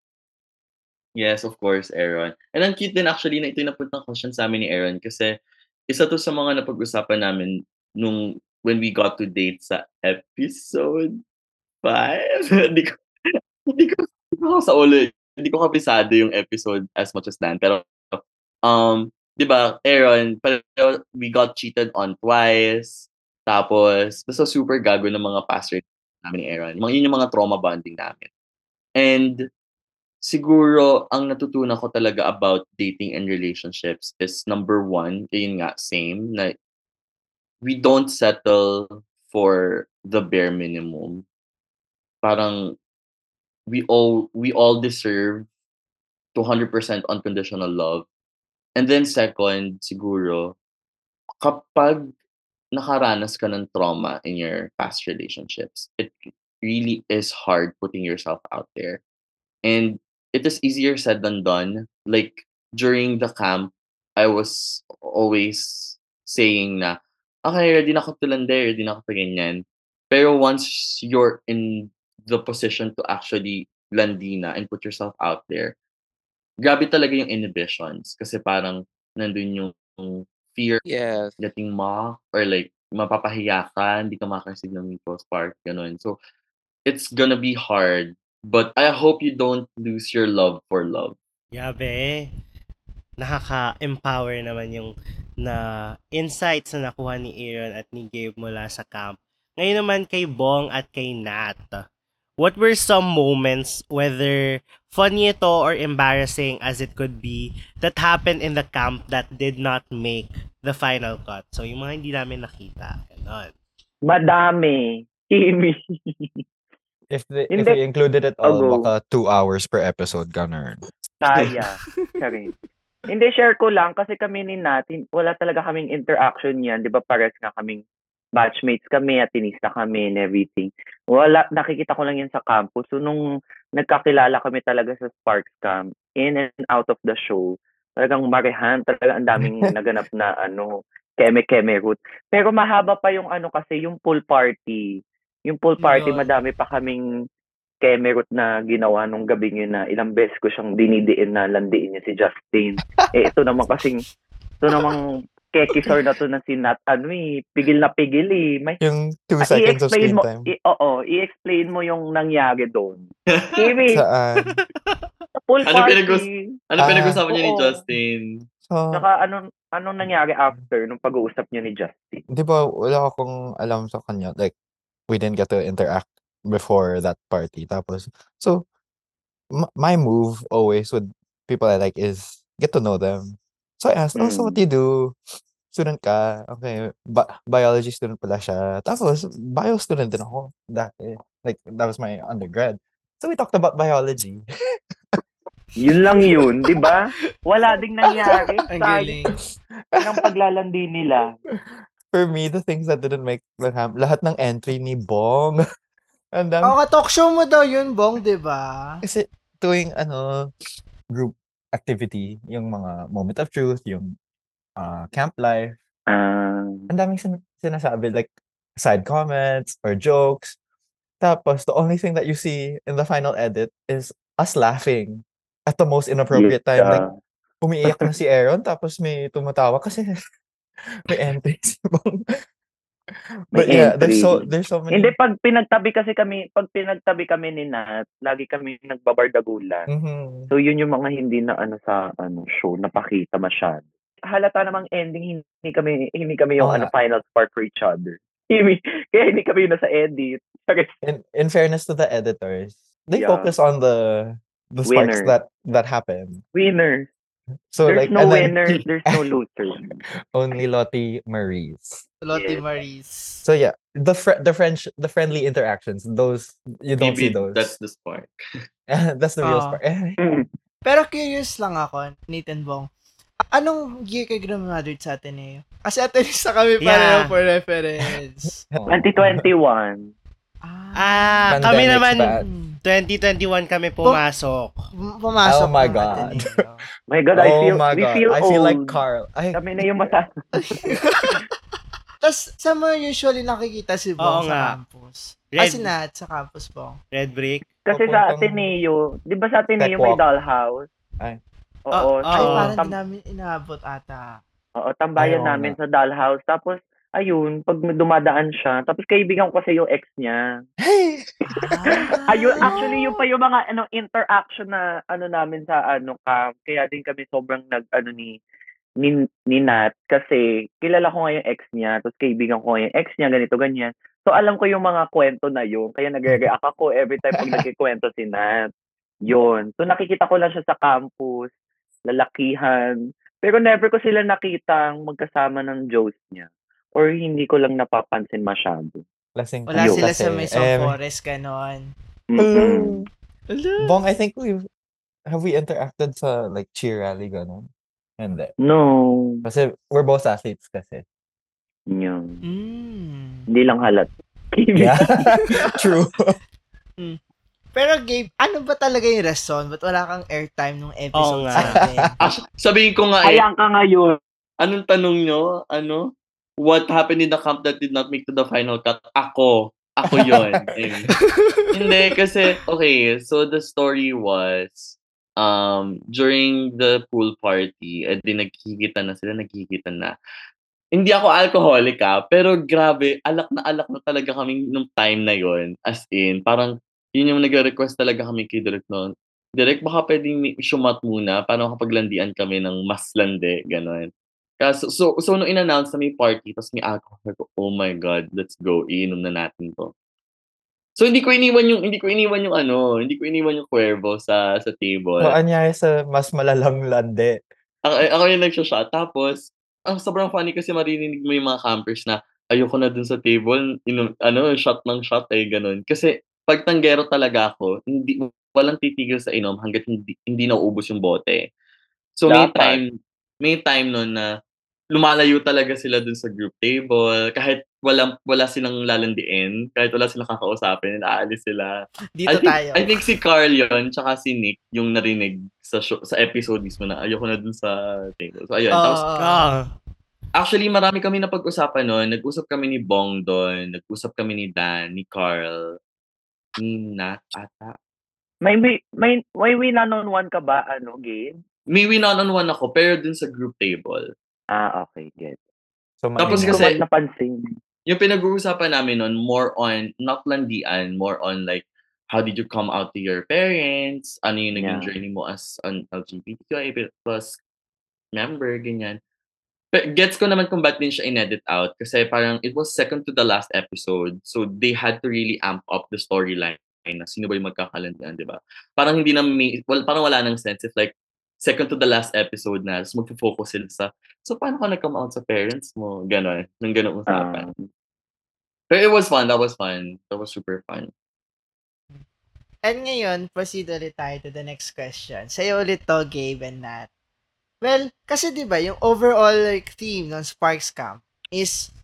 Yes, of course, Aaron. And ang cute din actually na ito yung napuntang question sa amin ni Aaron kasi isa to sa mga napag-usapan namin nung when we got to date sa episode 5. hindi ko hindi ko hindi ko sa ulo. eh. Hindi ko kabisado yung episode as much as Dan. Pero um, 'di ba, Aaron, pero we got cheated on twice. Tapos, basta super gago ng mga past relationships namin ni Aaron. Mga, yun yung mga trauma bonding namin. And siguro ang natutunan ko talaga about dating and relationships is number one, yun nga, same, na we don't settle for the bare minimum. Parang we all we all deserve 200% unconditional love. And then second, siguro, kapag nakaranas ka ng trauma in your past relationships, it really is hard putting yourself out there. And it is easier said than done. Like during the camp, I was always saying na, okay, ready na ako to lander, ready na ako to ganyan. Pero once you're in the position to actually landina and put yourself out there, grabe talaga yung inhibitions. Kasi parang nandun yung fear Yes. getting mocked or like mapapahiya ka, hindi ka makakasig ng Migos Park, ganun. So, it's gonna be hard. But I hope you don't lose your love for love. Yabe. Nakaka-empower naman yung na insights na nakuha ni Aaron at ni Gabe mula sa camp. Ngayon naman kay Bong at kay Nat. What were some moments, whether funny ito or embarrassing as it could be, that happened in the camp that did not make the final cut? So, yung mga hindi namin nakita. Ganon. Madami. Kimi. If, the, if Hindi. we included it all, Ago. baka two hours per episode, ganun. Saya. Hindi, share ko lang kasi kami ni natin, wala talaga kaming interaction yan. Di ba pares nga kaming batchmates kami, atinista kami and everything. Wala, nakikita ko lang yan sa campus. So, nung nagkakilala kami talaga sa Sparks Camp, in and out of the show, talagang marehan, talaga ang daming naganap na ano, keme-keme route. Pero mahaba pa yung ano kasi, yung pool party. Yung pool party, Yun. madami pa kaming kemerot na ginawa nung gabi yun na ilang beses ko siyang dinidiin na landiin niya si Justin. eh, ito naman kasing, ito namang kekisor na to na si Nat, ano eh, pigil na pigil eh. May, Yung two Ah, seconds of screen mo, time. i- oo, i-explain mo yung nangyari doon. Kimi, Saan? sa pool Ano party. pinag-us- Ano Ah. pinag-usapan niyo ni Oo. Justin? So, Saka anong, anong nangyari after nung pag-uusap niyo ni Justin? di ba, wala akong alam sa kanya. Like, we didn't get to interact before that party. Tapos, so, m- my move always with people I like is get to know them. So I asked, oh, so what do you do? Student ka? Okay, ba- biology student pala siya. Tapos, bio student din ako. Dati. Like, that was my undergrad. So we talked about biology. Yun lang yun, di ba? Wala ding nangyari. Ang galing. ng paglalandi nila. For me, the things that didn't make that happen, lahat ng entry ni Bong. And then, Oh, ka-talk show mo daw yun, Bong, di ba? Kasi tuwing ano group activity, yung mga moment of truth, yung uh, camp life, Ah, ang daming sin- sinasabi like side comments or jokes. Tapos the only thing that you see in the final edit is us laughing at the most inappropriate time. Like yeah. umiiyak na si Aaron tapos may tumatawa kasi may entry si Bong. But yeah, there's so entry. there's so many. Hindi, pag pinagtabi kasi kami, pag pinagtabi kami ni Nat, lagi kami nagbabardagulan. Mhm. So, yun yung mga hindi na ano sa ano show, napakita masyado. Halata namang ending, hindi kami, hindi kami yung Oo ano, final spark for each other. Hindi, kaya hindi kami yung nasa edit. In in fairness to the editors, they Yeah. focus on the the sparks Winner. that that happen. Winners. So there's like no and then there's no losers. only Lottie Marie's. Lottie Yes. Maris. So yeah, the fr- the French the friendly interactions, those you don't see Maybe those. that's the spark. That's the real Oo. spark. Mm. Pero curious lang ako, Nathan Bong. Anong year ka graduate sa Ateneo? Kasi Ateneo kami pareho Yeah. for reference. 2021. Ah, kami Pandemic's naman, bad. Hmm. 2021 kami pumasok. Pum- Pumasok Oh my God. Ateneo. My God, I oh feel, my we god, feel I feel like. Carl. I Kami na yung mata. Tapos, saan mo usually nakikita si Bong Oo sa nga. campus? Red, Ah, si Nat sa campus, Bong. Red Brick. Kasi sa Papuntang- Ateneo, di ba sa Ateneo Tech may dollhouse? Ay. Oo. Ah, Ay, Oo. parang tam- di namin inaabot ata. oo, tambayan Ay, oo namin sa dollhouse. Tapos, ayun, pag dumadaan siya, tapos kaibigan ko kasi yung ex niya. Ah, Ayun, actually, yung pa yung mga ano, interaction na ano namin sa ano camp. Kaya din kami sobrang nag, ano ni, ni, ni Nat. Kasi kilala ko nga yung ex niya. Tapos kaibigan ko yung ex niya, ganito, ganyan. So, alam ko yung mga kwento na yun. Kaya nagre-react ako every time pag nagkikwento si Nat. Yun. So, nakikita ko lang siya sa campus, lalakihan. Pero never ko sila nakitang magkasama ng Joes niya. Or hindi ko lang napapansin masyado. Lasing Wala tayo sila sa kasi. may Eh, Soul Forest, ganon. Mm-mm. Bong, I think we've have we interacted sa like cheer rally ganon? Hindi. No. Kasi we're both athletes kasi. Yun. Mm. Hindi lang halat. Yeah. True. Pero Gabe, ano ba talaga yung rason? Ba't wala kang airtime nung episode nga. sa? Actu- sabihin ko nga eh, Ayan ka ngayon. anong tanong nyo? Ano? What happened in the camp that did not make to the final cut? Ako. Ako yon. Hindi, kasi, okay, so the story was, um, during the pool party, eh di nagkikita na sila, nagkikita na. Hindi ako alcoholic ah, pero grabe, alak na alak na talaga kami nung time na yon As in, parang, yun yung nag-request talaga kami kay Direk noon. Direk, baka pwedeng shumat muna para makapaglandian kami ng mas lande, gano'n. Kaso, so, so, nung in-announce na may party, tapos may alcohol, ko, oh my God, let's go, iinom na natin to. So hindi ko iniwan yung hindi ko iniwan yung ano, hindi ko iniwan yung Cuervo sa sa table. So, anyari sa mas malalang lande? Ako, ako yung nagsha-shot. Tapos, ang sobrang funny kasi marinig mo yung mga campers na ayoko na dun sa table, inu- ano, shot ng shot eh, ganun. Kasi pag tanggero talaga ako, hindi walang titigil sa inom hangga't hindi, hindi nauubos yung bote. So may Dapat. time, may time nun na lumalayo talaga sila dun sa group table. Kahit walang, wala silang lalandiin, kahit wala silang kakausapin, aalis sila. Dito I think, tayo. I think si Carl yun, tsaka si Nick, yung narinig sa show, sa episode mismo na ayoko na dun sa table. So ayun. Oo, Tapos. Ah. actually, marami kami na pag-usapan nun. Nag-usap kami ni Bong doon, nag-usap kami ni Dan, ni Carl, ni Nat ata. May, may, may, may win on one ka ba, ano, game? May win on one ako, pero dun sa group table. Ah, okay, get. So, Tapos Hindi ko kasi- napansin. yung pinag-uusapan namin nun, more on, not landian, more on like, how did you come out to your parents? Ano yung naging Yeah. journey mo as an LGBTQIA plus member, ganyan. But gets ko naman kung ba't din siya in-edit out kasi parang it was second to the last episode. So they had to really amp up the storyline na sino ba yung magkakalandian, di ba? Parang hindi na may, well, parang wala nang sense if like second to the last episode na tapos magpo-focus sila sa so paano ka nag-come out sa parents mo? Ganon. Nang ganon usapan. But it was fun. That was fun. That was super fun. And ngayon, proceed ulit tayo to the next question. Sa'yo ulit to, Gabe and Nat. Well, kasi 'di ba yung overall like theme ng Sparks Camp is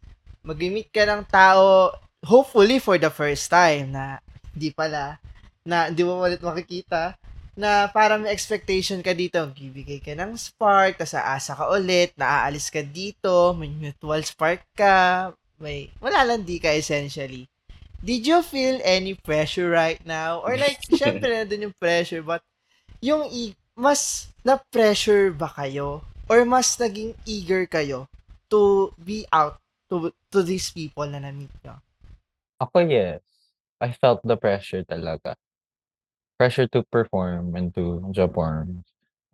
mag-meet ka ng tao hopefully for the first time na di pala na hindi mo ulit makikita na parang may expectation ka dito, bibigay ka ng spark, tas aasa ka ulit, naaalis ka dito, may mutual spark ka, may wala lang di ka essentially. Did you feel any pressure right now? Or like, syempre nandun yung pressure, but yung i- mas na-pressure ba kayo? Or mas naging eager kayo to be out to to these people na na-meet nyo? Ako, yes. I felt the pressure talaga. Pressure to perform and to job perform.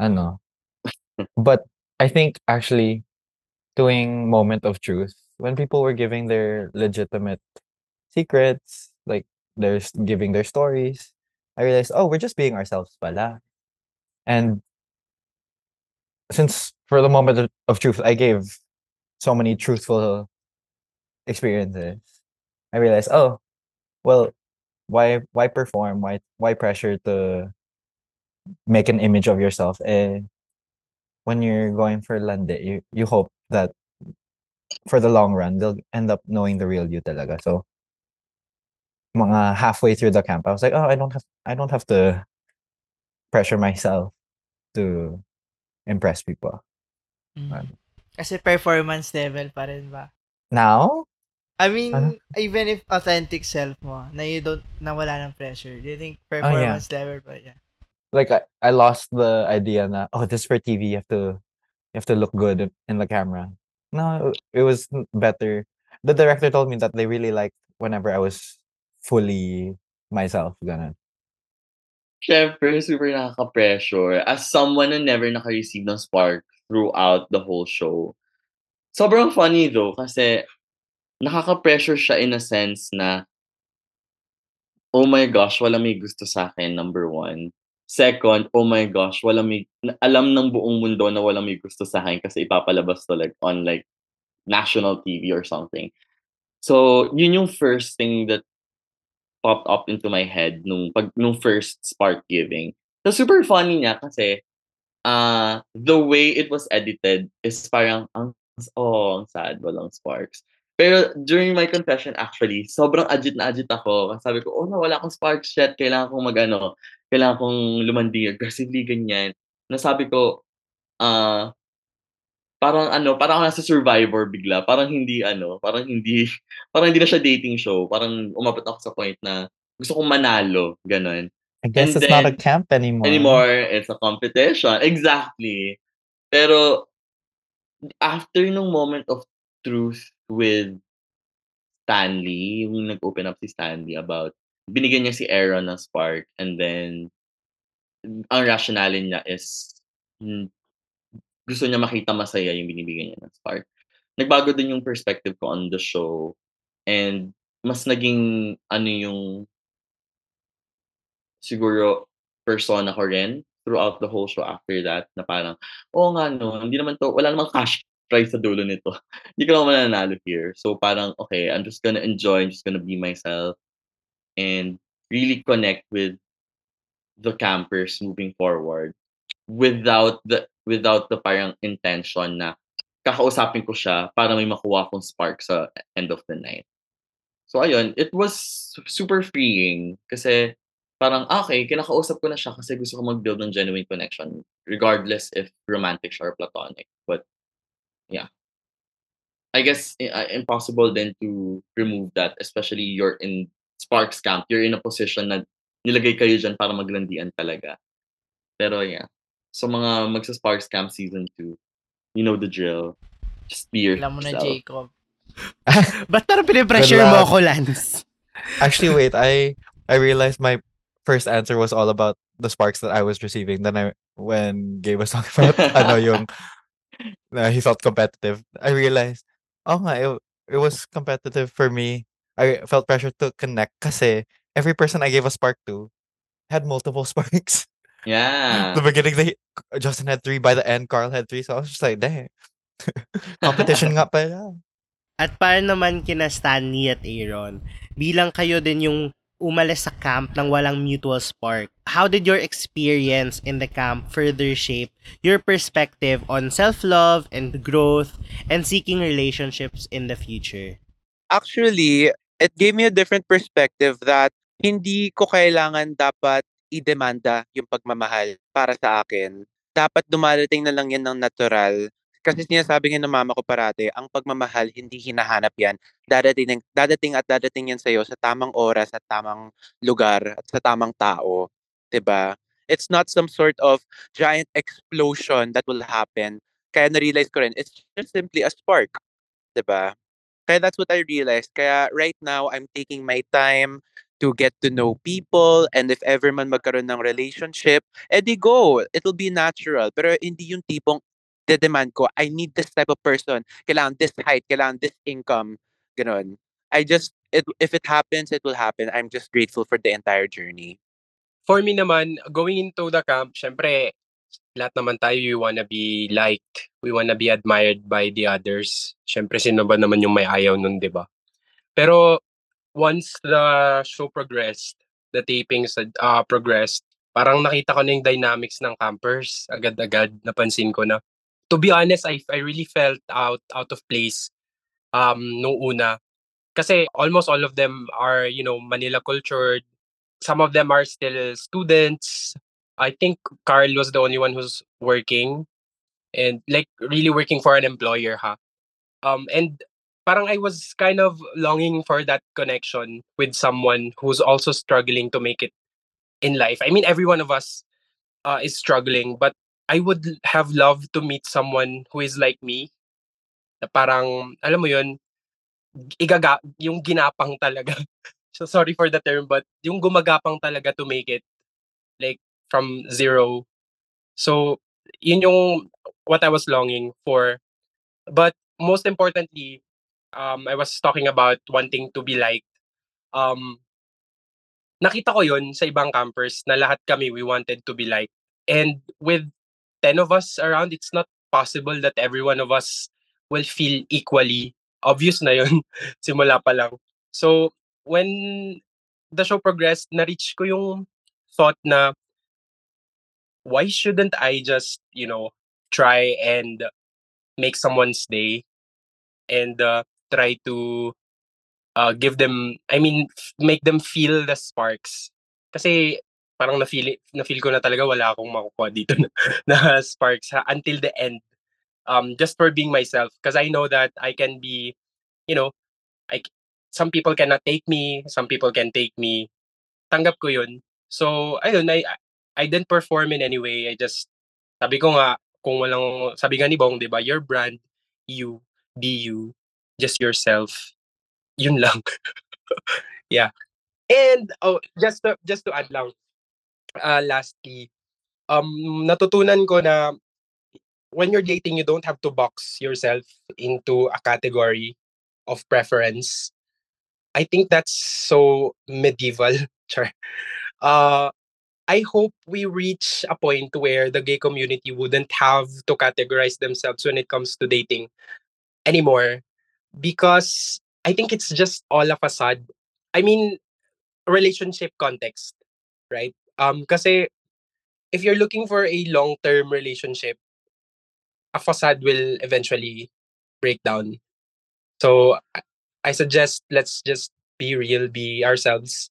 Ano. But I think actually doing moment of truth when people were giving their legitimate secrets, like they're giving their stories, I realized, oh, we're just being ourselves pala. And since for the moment of truth, I gave so many truthful experiences, I realized, oh, well, why why perform? Why why pressure to make an image of yourself? And when you're going for lande, you you hope that for the long run they'll end up knowing the real you talaga. So mga halfway through the camp, I was like, oh, I don't have I don't have to pressure myself to impress people. Mm. Kasi performance level pa rin ba? Now, I mean, Ano? even if authentic self mo, na you don't, na wala ng pressure, do you think oh, yeah. performance level pa yeah. like I, I lost the idea na oh this is for TV you have to you have to look good in the camera. No, it was better. The director told me that they really liked whenever I was fully myself. Ganun. Siyempre, super nakaka-pressure. As someone na never naka-receive ng spark throughout the whole show. Sobrang funny though, kasi nakaka-pressure siya in a sense na, oh my gosh, wala may gusto sa akin, number one. Second, oh my gosh, wala may, alam ng buong mundo na wala may gusto sa akin kasi ipapalabas to like on like national TV or something. So, yun yung first thing that popped up into my head nung pag nung first spark giving. So super funny niya kasi uh, the way it was edited is parang ang oh, ang sad walang sparks. Pero during my confession actually, sobrang agit na agit ako. Sabi ko, oh, nawala akong sparks yet. Kailangan kong mag-ano, kailangan kong lumandi aggressively ganyan. Nasabi ko, ah, parang ano, parang ako nasa Survivor bigla. Parang hindi ano, parang hindi parang hindi na siya dating show. Parang umabot ako sa point na gusto kong manalo, ganun. I guess And it's not a then- camp anymore. Anymore, it's a competition. Exactly. Pero after nung moment of truth with Stanley, yung nag-open up si Stanley about binigyan niya si Aaron ng spark and then ang rationale niya is hmm, gusto niya makita masaya yung binibigyan niya ng spark. Nagbago din yung perspective ko on the show and mas naging ano yung siguro persona ko rin throughout the whole show after that na parang, oo nga no, hindi naman to, wala namang cash prize sa dulo nito. hindi ko naman mananalo here. So parang, okay, I'm just gonna enjoy, I'm just gonna be myself and really connect with the campers moving forward without the without the parang intention na kakausapin ko siya para may makuha akong spark sa end of the night. So ayun, it was super freeing kasi parang ah, okay, kinakausap ko na siya kasi gusto ko mag-build ng genuine connection regardless if romantic or platonic. But yeah. I guess uh, impossible then to remove that especially you're in Sparks camp. You're in a position na nilagay kayo diyan para maglandian talaga. Pero yeah. So mga magsa-Sparks camp season 2, you know the drill. Just be yourself. Alam mo na, Jacob. Ba't parang pinipressure mo ako, Lance? Actually, wait. I I realized my first answer was all about the sparks that I was receiving. Then I when Gabe was talking about ano yung na he felt competitive. I realized, oh nga, it, it was competitive for me. I felt pressure to connect kasi every person I gave a spark to had multiple sparks. Yeah. the beginning, they Justin had three. By the end, Carl had three. So I was just like, dang. Competition nga pala. At paano naman kina Stanley at Aaron? Bilang kayo din yung umalis sa camp ng walang mutual spark. How did your experience in the camp further shape your perspective on self-love and growth and seeking relationships in the future? Actually, it gave me a different perspective that hindi ko kailangan dapat idemanda yung pagmamahal para sa akin. Dapat dumarating na lang yan ng natural. Kasi sinasabi nga ng mama ko parati, ang pagmamahal hindi hinahanap yan. Dadating, dadating at dadating yan sa'yo sa tamang oras at tamang lugar at sa tamang tao. 'Di ba? It's not some sort of giant explosion that will happen. Kaya na-realize ko rin, it's just simply a spark. 'Di ba? Kaya that's what I realized. Kaya right now, I'm taking my time to get to know people and if ever man magkaroon ng relationship, edi go. It'll be natural. Pero hindi yung tipong de-demand ko, I need this type of person. Kailangan this height, kailangan this income. Ganon. I just, it, if it happens, it will happen. I'm just grateful for the entire journey. For me naman, going into the camp, syempre, lahat naman tayo, we wanna be liked. We wanna be admired by the others. Syempre, sino ba naman yung may ayaw nun, di ba? Pero, once the show progressed, the tapings uh, progressed, parang nakita ko na yung dynamics ng campers. Agad-agad, napansin ko na. To be honest, I, I really felt out out of place um, nung una. Kasi almost all of them are, you know, Manila cultured. Some of them are still students. I think Carl was the only one who's working and like really working for an employer, ha. Um, and parang I was kind of longing for that connection with someone who's also struggling to make it in life. I mean, every one of us uh, is struggling, but I would have loved to meet someone who is like me. Na parang, alam mo yun, igaga, yung ginapang talaga. so sorry for the term, but yung gumagapang talaga to make it. Like, from zero. So, yun yung what I was longing for. But most importantly, um, I was talking about wanting to be liked. Um, nakita ko yun sa ibang campers na lahat kami, we wanted to be liked. And with 10 of us around, it's not possible that every one of us will feel equally. Obvious na yun, simula pa lang. So, when the show progressed, na-reach ko yung thought na why shouldn't I just, you know, try and make someone's day and uh, try to uh, give them, I mean, f- make them feel the sparks. Kasi parang na-feel, na-feel ko na talaga wala akong makukuha dito na, na sparks ha, until the end. Um, just for being myself. Because I know that I can be, you know, I, some people cannot take me, some people can take me. Tanggap ko yun. So, ayun, I, I didn't perform in any way. I just, sabi ko nga, kung walang, sabi nga ni Bong, di ba, your brand, you, be you, just yourself. Yun lang. yeah. And, oh, just to, just to add lang, uh, lastly, um, natutunan ko na when you're dating, you don't have to box yourself into a category of preference. I think that's so medieval. Uh, I hope we reach a point where the gay community wouldn't have to categorize themselves when it comes to dating anymore because I think it's just all a facade. I mean, relationship context, right? Um, kasi if you're looking for a long-term relationship, a facade will eventually break down. So I, suggest let's just be real, be ourselves,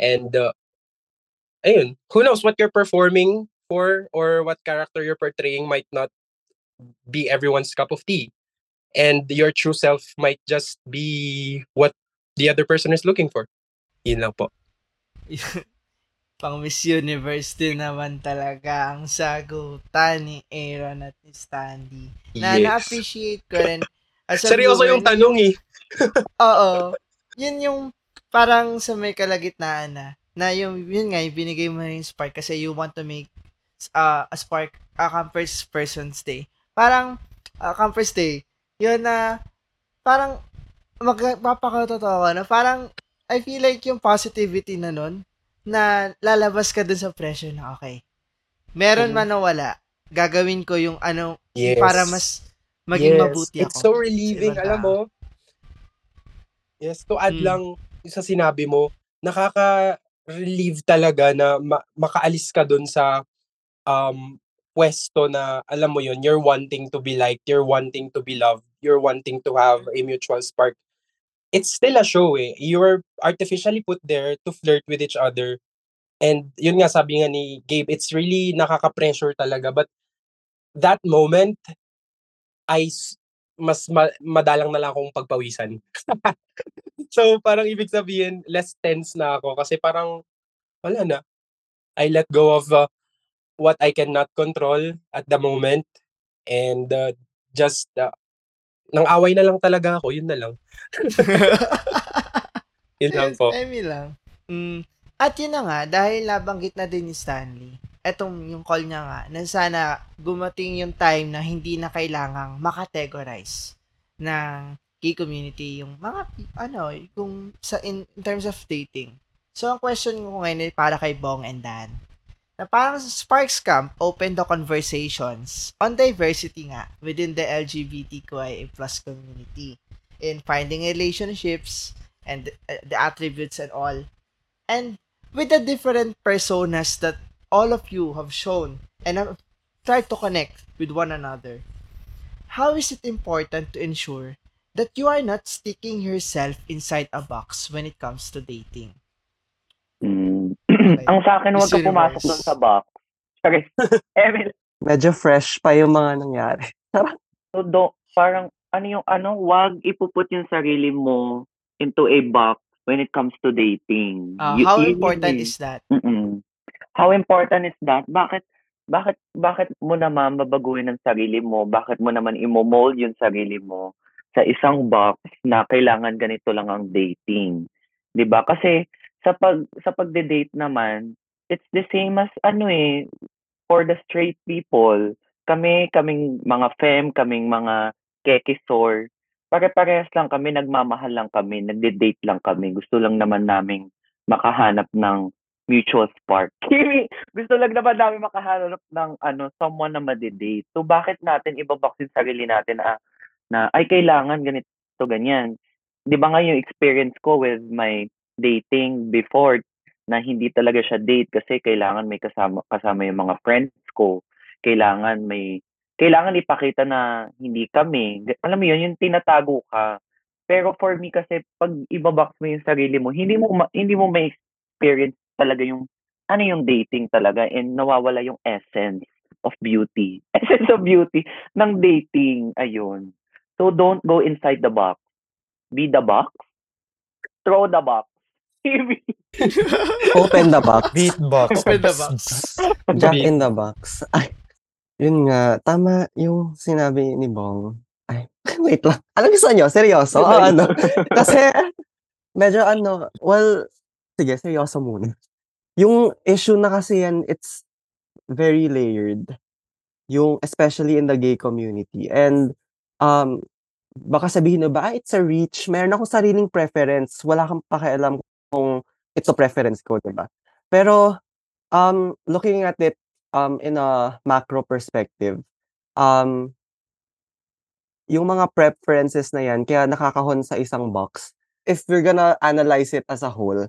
and uh, ayun, who knows what you're performing for or what character you're portraying might not be everyone's cup of tea. And your true self might just be what the other person is looking for. Yun lang po. Pang Miss Universe din naman talaga ang sagutan ni Aaron at ni Stanley. Na Yes. na-appreciate ko rin. Seryoso yung tanong eh. Oo. Yun yung parang sa may kalagitnaan na. Na yung, yun nga, yung binigay mo yung spark kasi you want to make uh, a spark, a Campers Person's Day. Parang, uh, Campers Day, yun na, parang, magpapakatotoo na parang, I feel like yung positivity na nun, na lalabas ka dun sa pressure na, okay, meron Mhm. man o wala, gagawin ko yung ano, Yes. para mas maging Yes, mabuti ako. It's so relieving, alam mo. Yes, to add Mm. lang sa sinabi mo, nakaka-relieve talaga na ma- makaalis ka dun sa um, pwesto na, alam mo yun, you're wanting to be liked, you're wanting to be loved, you're wanting to have a mutual spark. It's still a show eh. You're artificially put there to flirt with each other. And yun nga, sabi nga ni Gabe, it's really nakaka-pressure talaga. But that moment, s- mas ma- madalang na lang akong pagpawisan. so parang ibig sabihin, less tense na ako kasi parang wala na. I let go of uh, what I cannot control at the moment and uh, just uh, nang away na lang talaga ako, yun na lang. Yun lang po. Emi lang. Mm. At yun na nga, dahil nabanggit na din ni Stanley, etong yung call niya nga, na sana gumating yung time na hindi na kailangang makategorize ng gay community yung mga, ano, kung sa, in, in terms of dating. So, ang question ko ngayon ay para kay Bong and Dan. Na parang Sparks Camp opened the conversations on diversity nga within the LGBTQIA plus community in finding relationships, and uh, the attributes and all. And with the different personas that all of you have shown and have tried to connect with one another, how is it important to ensure that you are not sticking yourself inside a box when it comes to dating? Mm. Okay. Ang sa akin, huwag Miss ka pumasok doon sa box. Sorry. Emil, Medyo fresh pa yung mga nangyari. so do, parang, ano yung, ano, wag ipuput yung sarili mo into a box when it comes to dating. Uh, You- how yun important eh. is that? Mm-mm. How important is that? Bakit bakit bakit mo naman babaguhin ang sarili mo? Bakit mo naman imo-mold yung sarili mo sa isang box na kailangan ganito lang ang dating? 'Di ba? Kasi sa pag sa pagde-date naman, it's the same as ano eh for the straight people. Kami kaming mga fem, kaming mga kekisor, pare-parehas lang kami, nagmamahal lang kami, nagde-date lang kami. Gusto lang naman naming makahanap ng mutual spark. Gusto lang naman namin makahanap ng ano, someone na madidate. So bakit natin ibabox yung sarili natin na, na ay kailangan ganito, ganyan. 'Di ba nga yung experience ko with my dating before na hindi talaga siya date kasi kailangan may kasama kasama yung mga friends ko. Kailangan may kailangan ipakita na hindi kami. Alam mo yun, yung tinatago ka. Pero for me kasi pag ibabox mo yung sarili mo, hindi mo ma- hindi mo may experience talaga yung ano yung dating talaga and nawawala yung essence of beauty. Essence of beauty ng dating. Ayun. So don't go inside the box. Be the box. Throw the box. Open the box. Beatbox. Open the box. Jack in the box. Ay, yun nga. Tama yung sinabi ni Bong. Ay, wait lang. Ano gusto nyo? Seryoso? O ano? Kasi, medyo ano, well, sige, seryoso muna. Yung issue na kasi yan, it's very layered. Yung, especially in the gay community. And, um, baka sabihin na ba, ah, it's a reach. Meron akong sariling preference. Wala kang pakialam kung it's a preference ko, diba? Pero, Um, looking at it, um, in a macro perspective, um yung mga preferences na yan kaya nakakahon sa isang box, if we're gonna analyze it as a whole,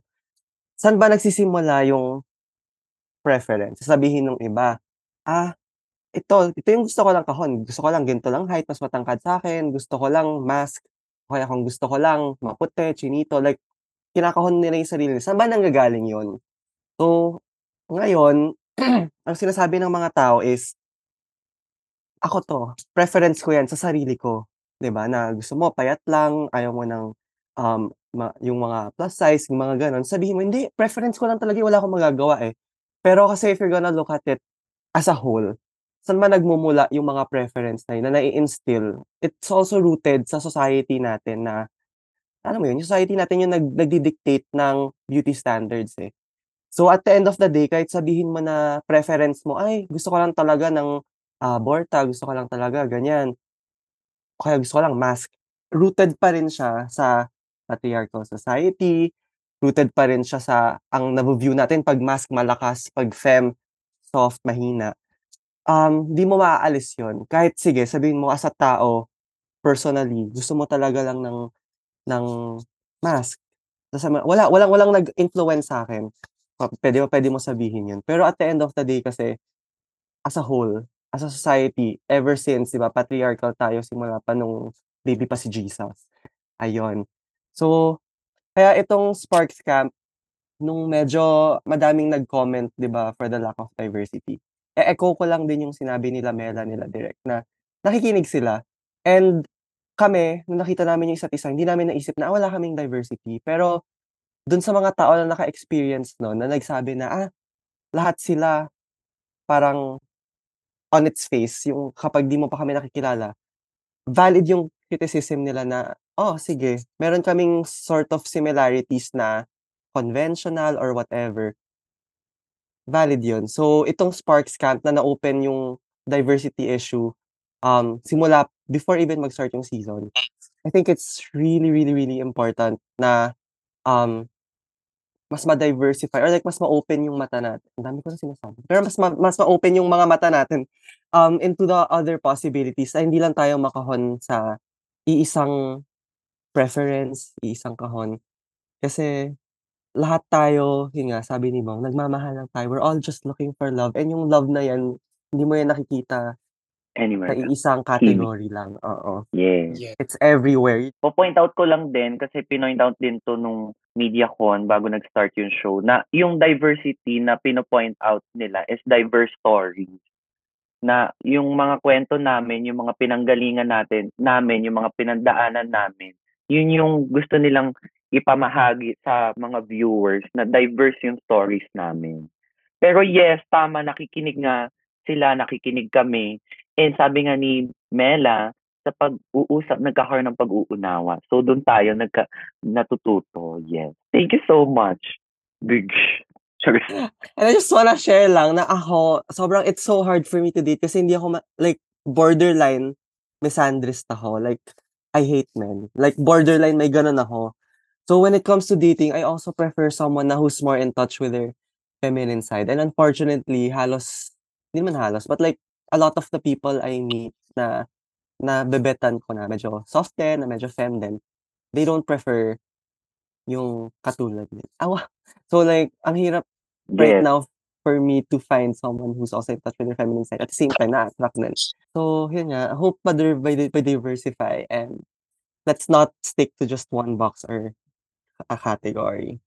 saan ba nagsisimula yung preference? Sasabihin nung iba, "Ah, ito ito yung gusto ko lang kahon, gusto ko lang ganito lang height, mas matangkad sa'kin, gusto ko lang mask, o kaya kung gusto ko lang maputi, chinito." Like, kinakahon nila yung sarili. Saan ba nanggagaling yun? So, ngayon, ang sinasabi ng mga tao is ako 'to, preference ko yan sa sarili ko, ba, na gusto mo payat lang, ayaw mo ng, um, ma yung mga plus size, yung mga gano'n. Sabihin mo, "Hindi, preference ko lang talaga, eh, wala akong magagawa, eh." Pero kasi if you're gonna look at it as a whole, saan ba nagmumula yung mga preference na yun, na nai-instill? It's also rooted sa society natin na, alam mo yun, society natin yung nag nagdi-dictate ng beauty standards, eh. So, at the end of the day, kahit sabihin mo na preference mo, "Ay, gusto ko lang talaga ng, ah, borta, gusto ko lang talaga ganyan." Kaya gusto ko lang mask. Rooted pa rin siya sa patriarchal society, rooted pa rin siya sa ang navu-view natin 'pag mask malakas, 'pag femme, soft, mahina. Um, di mo maaalis yun. Kahit sige sabihin mo as a tao, personally, gusto mo talaga lang ng ng mask. Nasama wala walang walang nag-influence sa'kin. Pa puwede mo puwede mo sabihin yun. Pero at the end of the day kasi, as a whole, as a society, ever since, 'di ba, patriarchal tayo simula pa nung baby pa si Jesus, ayun. So, kaya itong Sparks Camp, nung medyo madaming nag-comment, 'di ba, for the lack of diversity, e-echo ko lang din yung sinabi nila Mela, nila Direk na nakikinig sila and kami, nung nakita namin yung isa't isa, hindi namin naisip na, ah, wala kaming diversity. Pero dun sa mga tao na naka-experience nun, na nagsabi na, ah, lahat sila parang on its face, yung kapag di mo pa kami nakikilala, valid yung criticism nila na, "Oh, sige, meron kaming sort of similarities na conventional or whatever." Valid yun. So, itong Sparks Camp na na-open yung diversity issue, um, simula before even mag-start yung season, I think it's really, really, really important na, um, mas ma-diversify or like mas ma-open yung mata natin. Dami ko ng sinasabi. Pero mas ma mas ma-open yung mga mata natin, um, into the other possibilities na hindi lang tayo makahon sa iisang preference, iisang kahon. Kasi lahat tayo, yun nga, sabi ni Bong, nagmamahal lang tayo. We're all just looking for love and yung love na yan, hindi mo yan nakikita Anywhere sa Feeling. category lang, oo. Yes. Yeah. It's everywhere. Po-point out ko lang din kasi pinoint out din 'to nung MediaCon bago nag-start yung show na yung diversity na pino-point out nila is diverse stories. Na yung mga kwento namin, yung mga pinanggalingan natin namin, yung mga pinagdaanan namin, yun yung gusto nilang ipamahagi sa mga viewers na diverse yung stories namin. Pero yes, tama, nakikinig nga sila, nakikinig kami. And sabi nga ni Mela, sa pag-uusap, nagkakaroon ng pag-uunawa. So, doon tayo nagka, natututo. Yes. Thank you so much. Big. And I just wanna share lang na ako, sobrang it's so hard for me to date kasi hindi ako ma like borderline misandrist ako. Like, I hate men. Like, borderline may gano'n ako. So, when it comes to dating, I also prefer someone na who's more in touch with their feminine side. And unfortunately, halos, hindi naman halos, but like, a lot of the people I meet na nabebetan ko na medyo soft din, na medyo femme din, they don't prefer yung katulad nila. Awa! So like, ang hirap right Yes. now for me to find someone who's also in touch with their feminine side at the same time na-attract din. So, yun nga, I hope ma-dir ma-diversify and let's not stick to just one box or a category.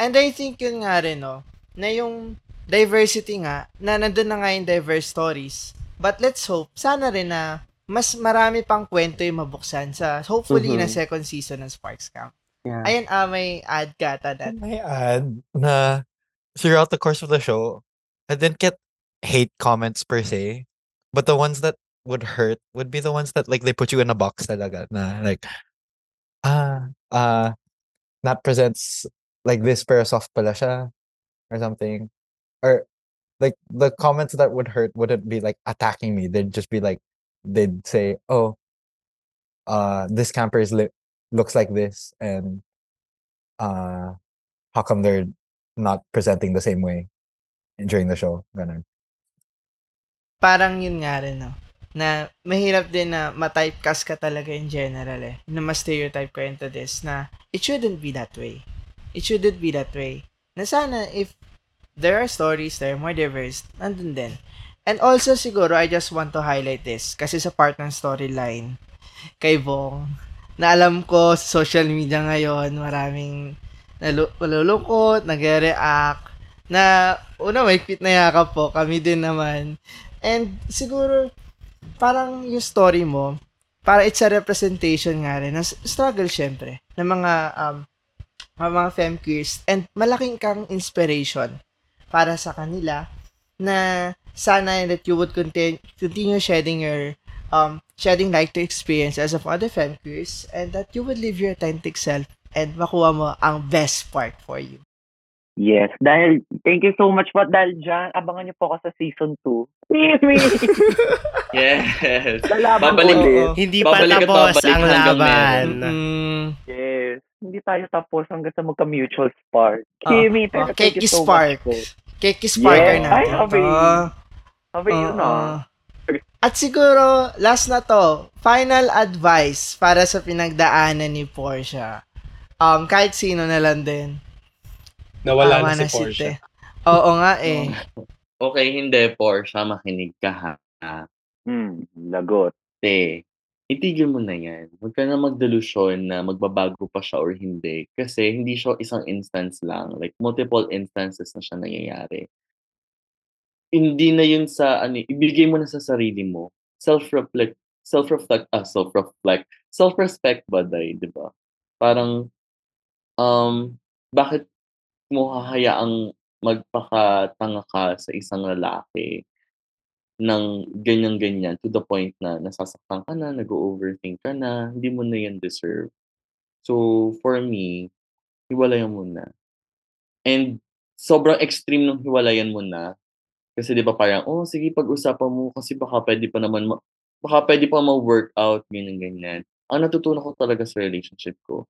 And I think yun nga rin, no, na yung diversity nga, na nandun na nga yung diverse stories. But let's hope, sana rin na mas marami pang kwento yung mabuksan sa hopefully Mhm. na second season ng Sparks Camp. Yeah. Ayun, ah, may ad ka ata that. Can I add na throughout the course of the show, I didn't get hate comments per se, but the ones that would hurt would be the ones that like they put you in a box talaga na like ah uh not presents like this pero soft pala siya or something or like the comments that would hurt wouldn't be like attacking me they'd just be like they'd say oh uh this camper is li- looks like this and uh how come they're not presenting the same way during the show. Ganun. parang yun nga rin, no? Na mahirap din na ma-typecast ka talaga in general eh. Na ma-stereotype ka into this na it shouldn't be that way. It shouldn't be that way. Na sana if there are stories that are more diverse, nandun din. And also siguro, I just want to highlight this kasi sa part ng storyline kay Bong, na alam ko sa social media ngayon, maraming nalu- nalulungkot, nagre-react, na una may fit na yakap po, kami din naman. And siguro, parang yung story mo, para it's a representation nga rin s- struggle syempre ng mga um mga, mga femme queers and malaking kang inspiration para sa kanila na sana that you would continue, continue shedding your um shedding light to experiences of other femme queers and that you would live your authentic self and makuha mo ang best part for you. Yes, dahil, thank you so much po. Dahil dyan, abangan niyo po ako sa season 2. Mimi! Yes. Lalaban Babalik- ulit. Hindi Babalik pa at tapos babalik ang laban. Mm. Yes. Hindi tayo tapos hanggang sa magka-mutual spark. Ah, Kimi, ah, pero thank you so Spark. much po. Keki Sparker Yes. natin. Ay, sabi. to. Sabi yun Oo. ah. At siguro, last na to, final advice para sa pinagdaanan ni Portia. Um, kahit sino na lang din. Nawala Tama na si Portia. Te. Oo nga eh. Okay, hindi, Porsche, makinig ka ha. Hmm, lagot. Te, itigil mo na yan. Huwag ka na magdelusyon na magbabago pa siya or hindi. Kasi hindi siya isang instance lang. Like, multiple instances na siya nangyayari. Hindi na yun sa, ano, ibigay mo na sa sarili mo. Self-reflect, self-reflect, ah, self-reflect. Self-respect ba, day, di ba? Parang, um, bakit mo hahayaang magpakatanga ka sa isang lalaki ng ganyan-ganyan to the point na nasasaktan ka na, nag-overthink ka na, hindi mo na yan deserve. So, for me, hiwalayan mo na. And sobrang extreme ng hiwalayan mo na. Kasi di ba parang, oh, sige, pag-usapan mo kasi baka pwede pa naman, ma- baka pwede pa ma-workout, ganyan-ganyan. Ang natutunan ko talaga sa relationship ko,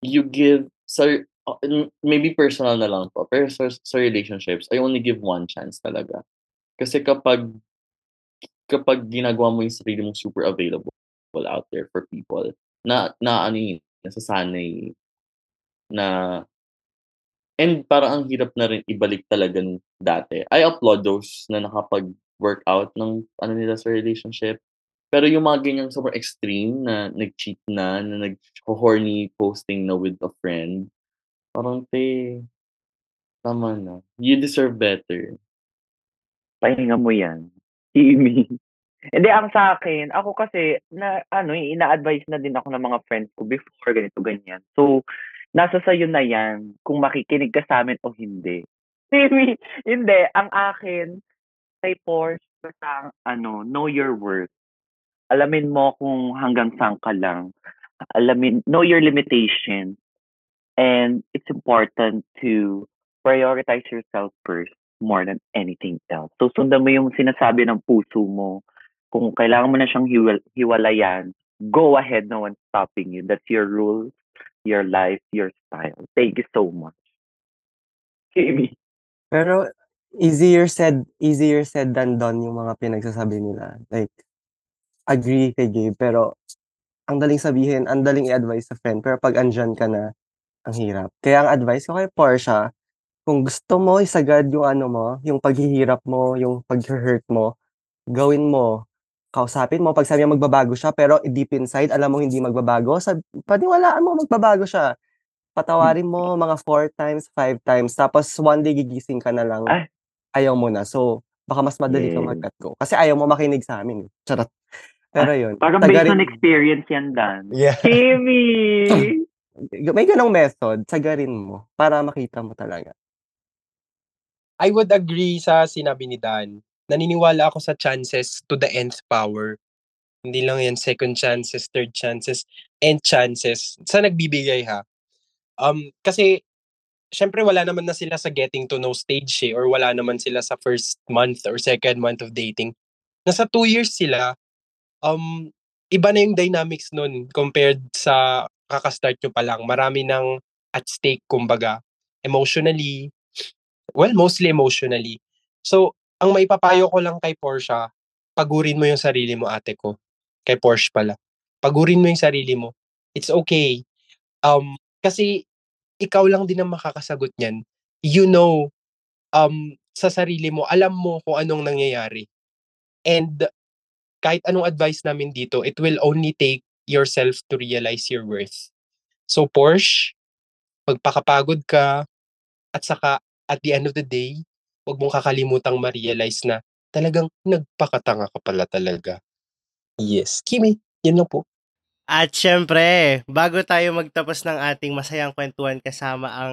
you give, sa, uh, maybe personal na lang po, pero sa, sa relationships, I only give one chance talaga. Kasi kapag kapag ginagawa mo yung sarili mong super available out there for people, na, na ano yun, nasasanay na and parang ang hirap na rin ibalik talaga nung dati. I applaud those na nakapag-workout ng ano nila sa relationship. Pero yung mga ganyang sobrang extreme na nag-cheat na, na nag-horny posting na with a friend, parang te, tama na. You deserve better. Pahinga mo yan. Kimi. Hindi, ang sa akin, ako kasi, na, ano, ina-advise na din ako ng mga friends ko before, ganito, ganyan. So, nasa sayo na yan kung makikinig ka sa amin o hindi. Kimi, hindi. Ang akin, kay Porsche, basta, ano, know your worth. Alamin mo kung hanggang saan ka lang. Alamin, know your limitation. And it's important to prioritize yourself first more than anything else. So, sundan mo yung sinasabi ng puso mo. Kung kailangan mo na siyang hiwal- hiwalayan, go ahead, no one's stopping you. That's your rules, your life, your style. Thank you so much. Kimi. Pero easier said easier said than done yung mga pinagsasabi nila. Like, agree kay Gabe, pero ang daling sabihin, ang daling i-advise sa friend, pero pag andyan ka na, ang hirap. Kaya ang advice ko kay Portia, kung gusto mo isagad yung ano mo, yung paghihirap mo, yung pag-hurt mo, gawin mo. Kausapin mo, pag sabi niya magbabago siya, pero deep inside, alam mo hindi magbabago, sab paniwalaan mo magbabago siya. Patawarin mo mga four times, five times, tapos one day gigising ka na lang, Ay. ayaw mo na. So, baka mas madali kang Yes. mag-cut go. Kasi ayaw mo makinig sa amin. eh. Charot. Pero yun. Parang based sagarin- on experience yan, Dan. Yeah. Kimi! may ganong method, sagarin mo para makita mo talaga. I would agree sa sinabi ni Dan. Naniniwala ako sa chances to the nth power. Hindi lang yan second chances, third chances, and chances. Sa nagbibigay ha. Um, kasi, syempre wala naman na sila sa getting to know stage eh, or wala naman sila sa first month or second month of dating. Nasa two years sila, um, iba na yung dynamics nun compared sa kakastart nyo pa lang. Marami nang at stake, kumbaga, emotionally, Well, mostly emotionally. So, ang maipapayo ko lang kay Portia, pagurin mo yung sarili mo, ate ko. Kay Porsche pala. Pagurin mo yung sarili mo. It's okay. Um, kasi ikaw lang din ang makakasagot niyan. You know, um, sa sarili mo, alam mo kung anong nangyayari. And kahit anong advice namin dito, it will only take yourself to realize your worth. So, Porsche, magpakapagod ka, at saka, at the end of the day, huwag mong kakalimutang ma-realize na talagang nagpakatanga ka pala talaga. Yes. Kimi, yun lang po. At syempre, bago tayo magtapos ng ating masayang kwentuhan kasama ang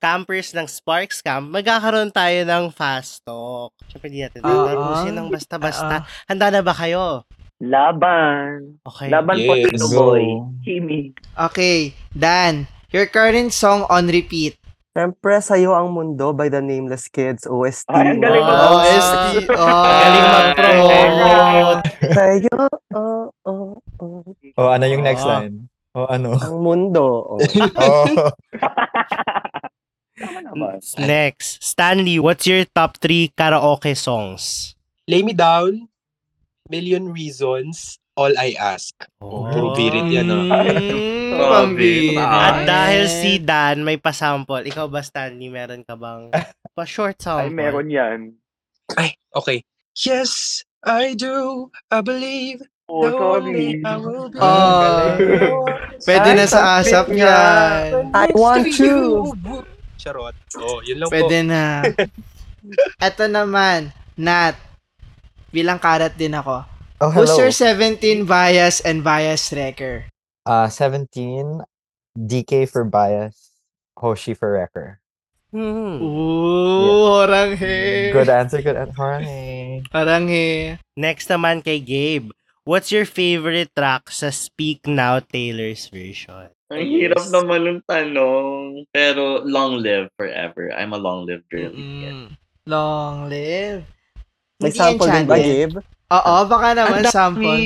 campers ng Sparks Camp, magkakaroon tayo ng fast talk. Syempre, di natin Oo. tatapusin ng basta-basta. Oo. Handa na ba kayo? Laban. Okay. Laban po, Yes. Tino Go. Boy. Kimi. Okay, Dan, your current song on repeat. Siyempre, sa'yo ang mundo by the Nameless Kids, OST. Ay, ang galing Wow. mo. Oh, ST. Oh, Galing mag-promote. Sa'yo, oh, oh, oh, O ano yung next Oo. line? O ano? ang mundo. Oh. Oh. Next, Stanley, what's your top 3 karaoke songs? Lay Me Down, Million Reasons, All I Ask. Oh, puro birit yan, ah. Mm, pambira. At dahil si Dan may pasample, ikaw ba Stanley, meron ka bang pa short sample? Ay, meron yan. Ay, okay. Yes, I do. I believe. Oh, the only sorry. I will be. Oh. Pwede na sa asap yan. I want you. Charot. Oh, yun lang po. Pwede na. Eto naman, Nat. Bilang karat din ako. Oh, Who's hello. your 17 bias and bias wrecker? Uh, 17, DK for bias, Hoshi for wrecker. Hmm. Ooh, orang he. Good answer, good answer. Horny. Orang he. Next naman kay Gabe. What's your favorite track sa Speak Now Taylor's version? Ang hirap naman ng tanong. Pero long live forever. I'm a long live girly. Mm, long live. May sample din ba. Gabe? Oo, baka naman dami. sample.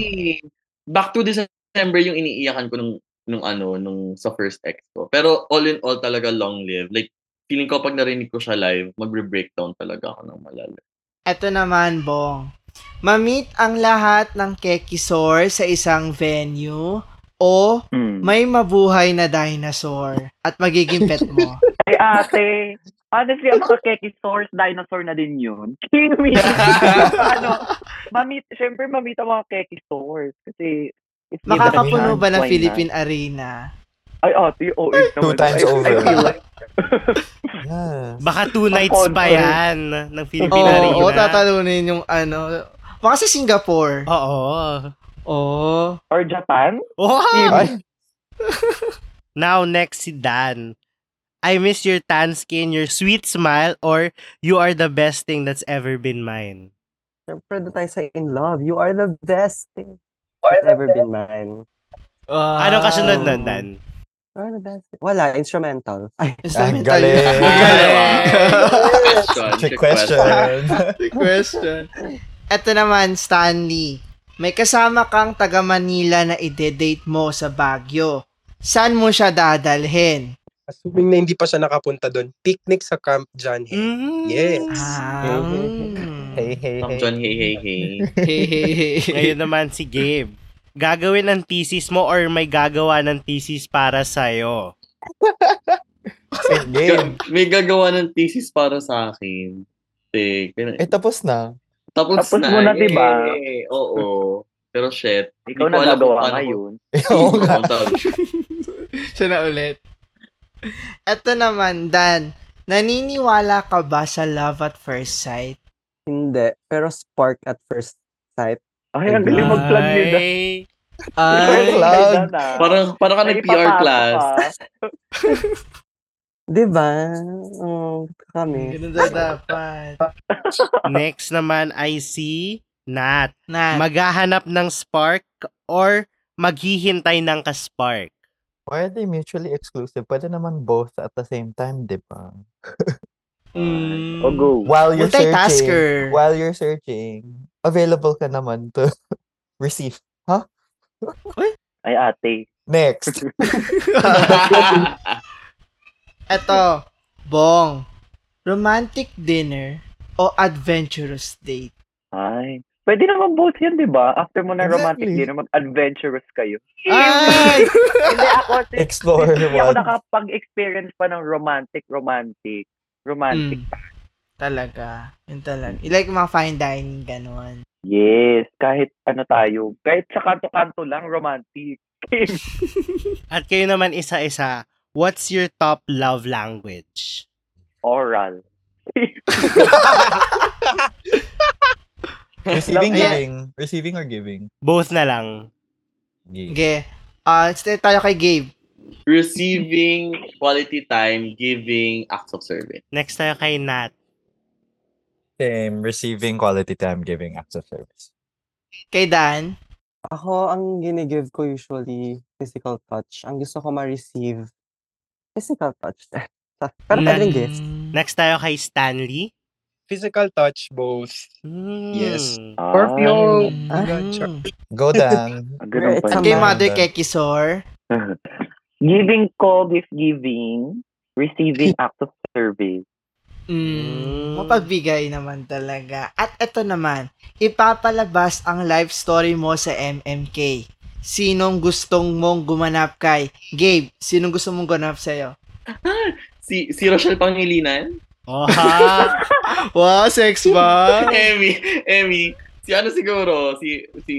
Back to December yung iniiyakan ko nung nung ano nung sa first ex ko. Pero all in all talaga long live. Like feeling ko pag narinig ko siya live, magre-breakdown talaga ako ng malala. Eto naman, Bong. Ma-meet ang lahat ng Kekisor sa isang venue o Hmm. may mabuhay na dinosaur at magiging pet mo. Ay, ate. Honestly, ang mga keki source, dinosaur na din yun. Kimi. ano, mamit, syempre mamit ang mga keki source. Kasi, it's Makakapuno ba ng Philippine not? Arena? Ay, ate, oo. Oh, Two times I, over. I like, Yes. Baka two nights pa yan ng Philippine Arena. oo, tatalunin yung ano. Baka sa Singapore. Oo. Oo. or Japan? Wow! Now, next si Dan. I miss your tan skin, your sweet smile, or you are the best thing that's ever been mine. Siyempre, doon tayo sa in love. You are the best thing that's ever been mine. Wow. Anong kasunod nun, Dan? You are the best thing. Wala, instrumental. Ay, Instrumental galing. yun. Question. Trick question. Trick question. Ito naman, Stanley. May kasama kang taga Manila na ide-date mo sa Baguio. Saan mo siya dadalhin? Assuming na hindi pa siya nakapunta doon. Picnic sa Camp John Hay. Mm. Yes. Ah. hey, hey, hey. John, hey, hey, hey. Hey, hey, hey. Ngayon naman si Gabe. Gagawin ng thesis mo or may gagawa ng thesis para sa'yo? Same game. May gagawa ng thesis para sa akin. Eh, ganun. Eh, tapos na. Tapos, Tapos mo na, eh, diba? eh, Oo. Pero shit. Ikaw na gagawa ngayon. Oo nga. Siya na ulit. Ito naman, Dan. Naniniwala ka ba sa love at first sight? hindi. Pero spark at first sight. Ay, ang galing mag-plug ni Dan. Ay. Ay, Cloud. Parang, parang ka Ay, nag-PR class. ka. Di ba? Oh, kami. ganun daw dapat. Next naman ay si Nat. Na, Maghahanap ng spark or maghihintay ng ka-spark? Why are they mutually exclusive? Pwede naman both at the same time, di ba? mm, O go. While you're searching, while you're searching, available ka naman to receive. Ay, ate. Next. Eto, Bong. romantic dinner o adventurous date? Ay. Pwede naman both yan, di ba? After mo na romantic Exactly. dinner, mag-adventurous kayo. Ay! Hindi ako, si, Explore hindi ako nakapag-experience pa ng romantic, romantic. Romantic. Mm. Talaga. Yun talaga. Like mga fine dining, ganun. Yes. Kahit ano tayo. Kahit sa kanto-kanto lang, romantic. At kayo naman isa-isa, what's your top love language? Oral. Receiving, giving. Receiving or giving? Both na lang. Giving. Okay. Ah, stay tayo kay Gabe. Receiving quality time, giving acts of service. Next tayo kay Nat. Same. Receiving quality time, giving acts of service. Kay Dan. Ako, ang ginigive ko usually physical touch. Ang gusto ko ma-receive, physical touch. Pero pwede rin gifts. Next tayo kay Stanley. Physical touch, both. Mm. Yes. Ah, Perfume. Ah. Gotcha. Go Dan. Ganun It's pa. a Kay man. Mother. Kekisor. giving call is giving. Receiving act of service. Mm, mapagbigay naman talaga. At ito naman, ipapalabas ang life story mo sa MMK. Sinong gustong mong gumanap kay? Gabe, sinong gusto mong gumanap sa'yo? Si, si Rochelle Pangilinan? Oh, ha? Wow, sex ba? Emmy, Emmy. Si ano siguro, si, si,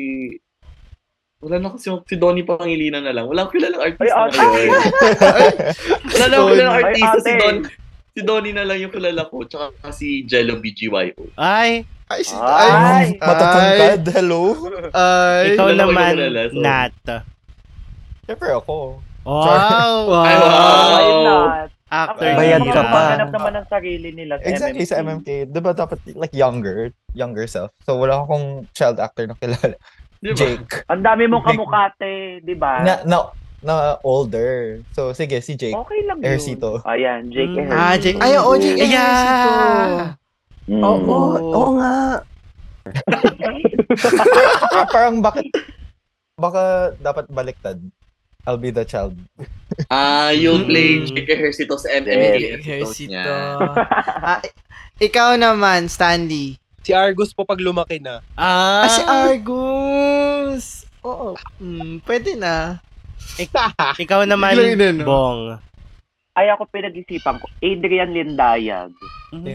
wala na kasi yung- si Donnie Pangilinan na lang. Wala akong kilalang artista Ay, ate. ngayon. Wala na akong kilalang Ay, artista. Si. Don, si Donnie na lang yung kilala ko. Tsaka si Jello BGYO. Ay, Ay, si- Ay, ay, Matatangkad. Hello. ay, ikaw wala ko naman, kilala, so- Nat. Siyempre ako. Wow! Ay, wow. wow. Why not? After Ako, Bayad ka pa. Maghanap naman ng sarili nila sa Exactly, sa MMK. Diba dapat like younger, younger self. So wala akong child actor na kilala. Di ba? Jake. Ang dami mong kamukate, di ba? Na, na, na older. So sige, si Jake. Okay lang yun. Ejercito. Ayan, Jake Mm. Ah, Jake. Ay, oo, Jake. Ay, Yeah. Mm. Oo, oo, oo nga. Parang bakit, baka dapat baliktad. I'll be the child. Ah, you'll play Yes. episode Ejercito. niya. Ah, ikaw naman, Stanley. Si Argus po pag lumaki na. Ah, Ah, si Argus. Oo. Mm, pwede na. ikaw naman. Bong. Ay, ako pinag-isipan ko. Adrian Lindayag.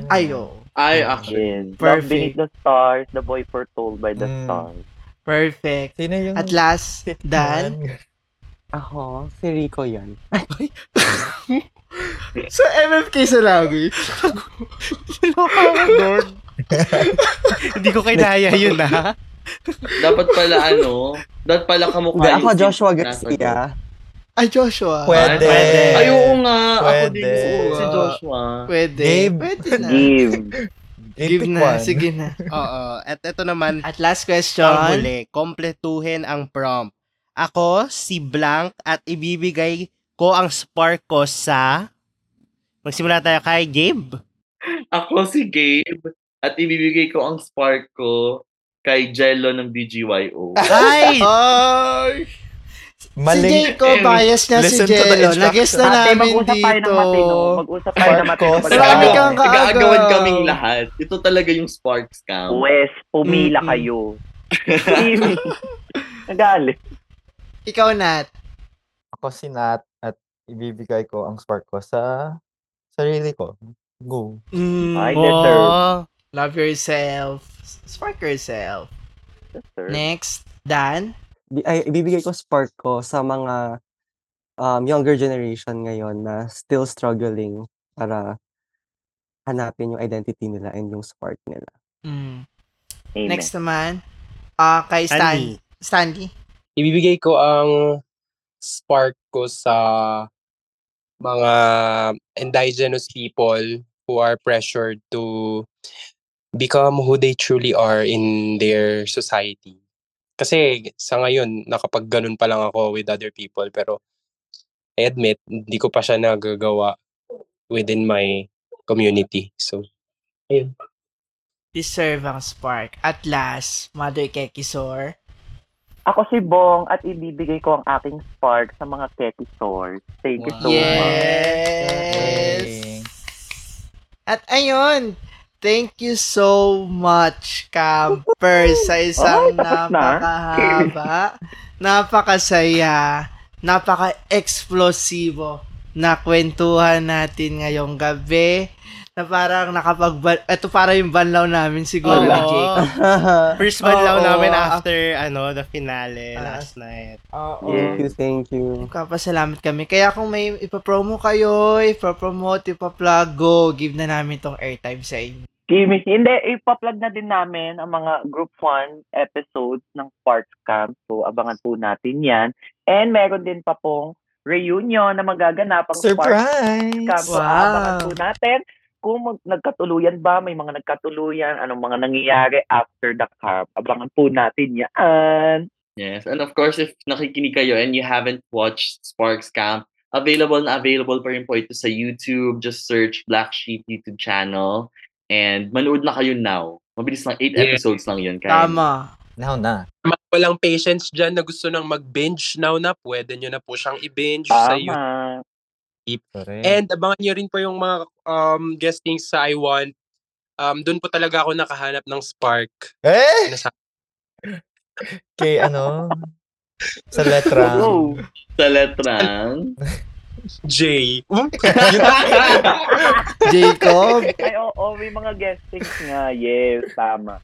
Ayo. Ay, actually. Yes. Love Perfect. Beneath the Stars, The Boy Foretold by the Mm. Stars. Perfect. Sino yung... At last, Dan. Ako, si Rico yan. Sa MFK sa language. Hindi ko kinaya yun, ha? Dapat pala ano, dapat pala kamukha Hindi, ako Joshua Garcia. Ay, Joshua. Pwede. Pwede. Ay, oo nga. Ako Pwede. din gusto ko si Joshua. Pwede. Gabe. Pwede na. Give. Give na. one. Sige na. Oo. At ito naman, At last ang question. huli. Kompletuhin ang prompt. Ako, si Blank, at ibibigay ko ang spark ko sa... Magsimula tayo kay Gabe. Ako si Gabe at ibibigay ko ang spark ko kay Jello ng BGYO. Ay! Ay! Si Maling... Jacob, bias niya si Jello. Nag-guess na Ate, namin mag-usap tayo dito. ng matino. Mag-usap tayo ng matino. Kang kaagaw. Nag-aagawan kaming lahat. Ito talaga yung spark scam. Wes, pumila Mm-mm. kayo. Nagalit. Ikaw, Nat. Ako si Nat at ibibigay ko ang spark ko sa sarili ko. Go. Mm, deserve. Oh, love yourself. Spark yourself. Deserve. Next, Dan. Ay, ibibigay ko spark ko sa mga um, younger generation ngayon na still struggling para hanapin yung identity nila and yung spark nila. Mm. Amen. Next naman, ah kay Stan. Stanley. Stanley. Ibibigay ko ang spark ko sa mga indigenous people who are pressured to become who they truly are in their society. Kasi sa ngayon, nakapag ganun pa lang ako with other people, pero I admit, hindi ko pa siya nagagawa within my community. So, ayun. Deserve ang spark. At last, Mother Kekisor. Ako si Bong at ibibigay ko ang aking spark sa mga Keki stores. Thank you so much. Yes! At ayun, thank you so much, campers, sa isang Oh, tapos na? napakahaba, napakasaya, napaka-explosivo na kwentuhan natin ngayong gabi na parang nakapag ito para yung banlaw namin siguro Oo. Jake. First ban lang Oo. namin after ano the finale Ah. last night. Oo. Thank you, thank you. Kapasalamat kami. Kaya kung may ipapromo kayo, ipapromote, ipa-plug, go, give na namin tong airtime sa inyo. Kimi, hindi, ipa-plug na din namin ang mga Group 1 episodes ng Sparks Camp. So, abangan po natin yan. And meron din pa pong reunion na magaganap ang Sparks Camp. So, Wow. abangan po natin kung mag- nagkatuluyan ba, may mga nagkatuluyan, anong mga nangyayari after the camp. Abangan po natin yan. Yes, and of course, if nakikinig kayo and you haven't watched Sparks Camp, available na available pa rin po ito sa YouTube. Just search Black Sheep YouTube channel and manood na kayo now. Mabilis lang, 8 Yeah. episodes lang yun. Kaya Tama. Now na. Walang patience dyan na gusto nang mag-binge now na, pwede nyo na po siyang i-binge sa YouTube. Tama. Correct. And abangan nyo rin po yung mga um, guestings sa I Want. Um, Doon po talaga ako nakahanap ng spark. eh! Nasa- Kay ano? Sa letra. Go. sa letrang. J. Jacob. Ay, oo, may mga guestings nga. Yes, tama.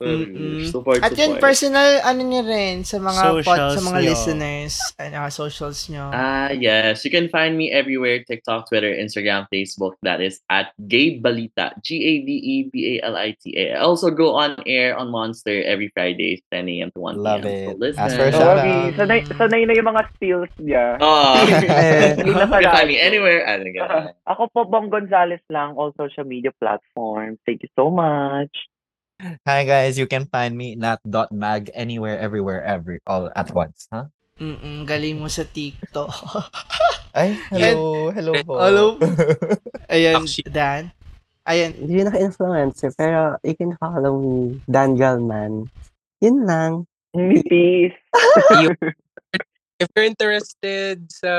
Mm-mm. support, At yun, support. personal, ano nyo rin, sa mga pod, sa mga nyo. listeners, ano, socials nyo. Ah, yes. You can find me everywhere TikTok, Twitter, Instagram, Facebook. That is at Gabe Balita. G A B E B A L I A. Also go on air on Monster every Friday, 10 a.m. to 1 Love p.m. it. So listen. As for Oh, Shout out. sanay, sanay na yung mga skills niya. Oh, you can find me anywhere. Uh, Ako po, Bong Gonzales lang, all social media platforms. Thank you so much. Hi guys, you can find me not dot mag anywhere, everywhere, every all at once, huh? Mm-mm, galing mo sa TikTok. Ay, hello, hello po. Hello. Ayan, Actually- Dan. Ayan, Hindi naka-influencer, pero you can follow me, Dan Galman. Yun lang. Peace. If you're interested sa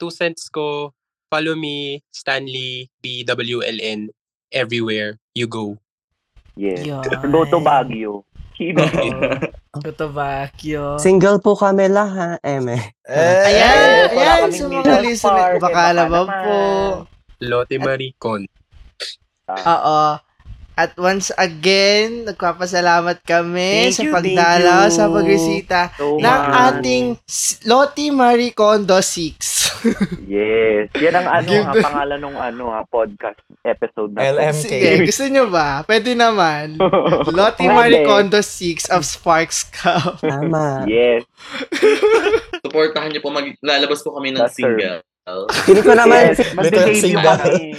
two cents ko, follow me, Stanley, BWLN, everywhere you go. Yes. Yun. Go to Baguio. Kutobakyo. Single po kami lahat, eme. Eh, Ayan, wala ayan, sa mga listener, eh, baka baka naman po. Lotte Maricon. Oo. At once again, nagpapasalamat kami Thank sa you, pagdalaw, sa pagresita So ng ating Lottie Marie Kondo 6. Yes. Yan ang ano, ha, pangalan ng ano, ha, podcast episode na. LMK. Sige, gusto nyo ba? Pwede naman. Lottie Pwede. Marie Kondo 6 of Sparks Cup. Tama. Yes. Supportahan niyo po. Mag- lalabas po kami ng That's her. Single. Feeling ko naman, Yes. Mag-debut Little kami.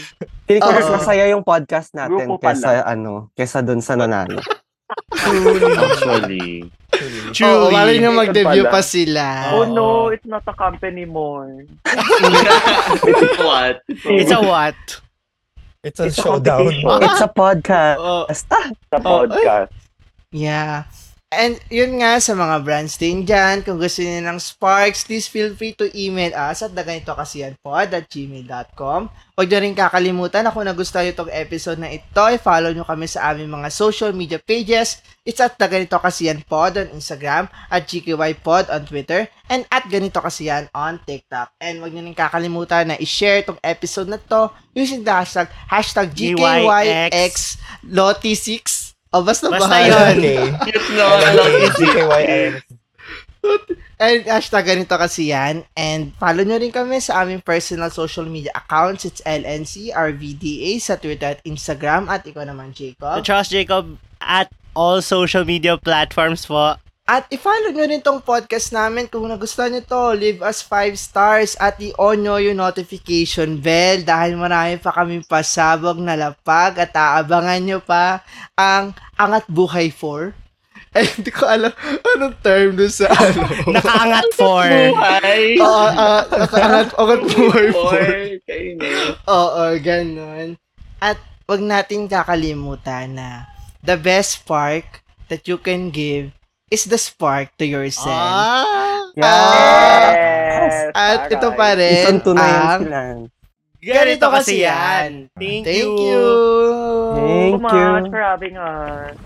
feeling ko mas masaya yung podcast natin Grupo pala. kesa ano, kesa dun sa nanalo. Actually. Oo, wala nyo mag-debut pa sila. Oh no, it's not a company more. What? It's a what? It's a It's a showdown. competition. It's a podcast. Oo. Sa podcast. Yeah. And yun nga sa mga brands din dyan, kung gusto niyo ng Sparks, please feel free to email us at daganitokasiyanpod at gmail.com. Huwag nyo rin kakalimutan na kung nagustuhan nyo itong episode na ito, i-follow nyo kami sa aming mga social media pages. It's at Daganito Kasiyan Pod on Instagram, at GKY Pod on Twitter, and at Ganito Kasiyan on TikTok. And huwag nyo rin kakalimutan na i-share itong episode na to using the hashtag, hashtag GKYX Loti6. O basta, Basta bahala. yun. Okay. Cute no? I love it. GKYN. And hashtag ganito kasi yan. And follow nyo rin kami sa aming personal social media accounts. It's LNC, RVDA sa Twitter at Instagram. At ikaw naman, The Jacob. Charles Jacob at all social media platforms po. At i-follow nyo rin tong podcast namin kung nagustuhan nyo to. Leave us 5 stars at i-on nyo yung notification bell dahil marami pa kaming pasabog na lapag at aabangan nyo pa ang Angat Buhay 4. Eh, hindi ko alam anong term dun sa ano. Nakaangat for. Hi! Oo, ah, nakaangat Angat Buhay 4. Boy, kayo na. Oo, ganun. At wag natin kakalimutan na the best spark that you can give is the spark to yourself. Ah! Yes! yes. At ito pa rin. Isang tunay ang ah, Ganito kasi yan. Thank, Thank you. you. Thank you. Thank you so much for having us.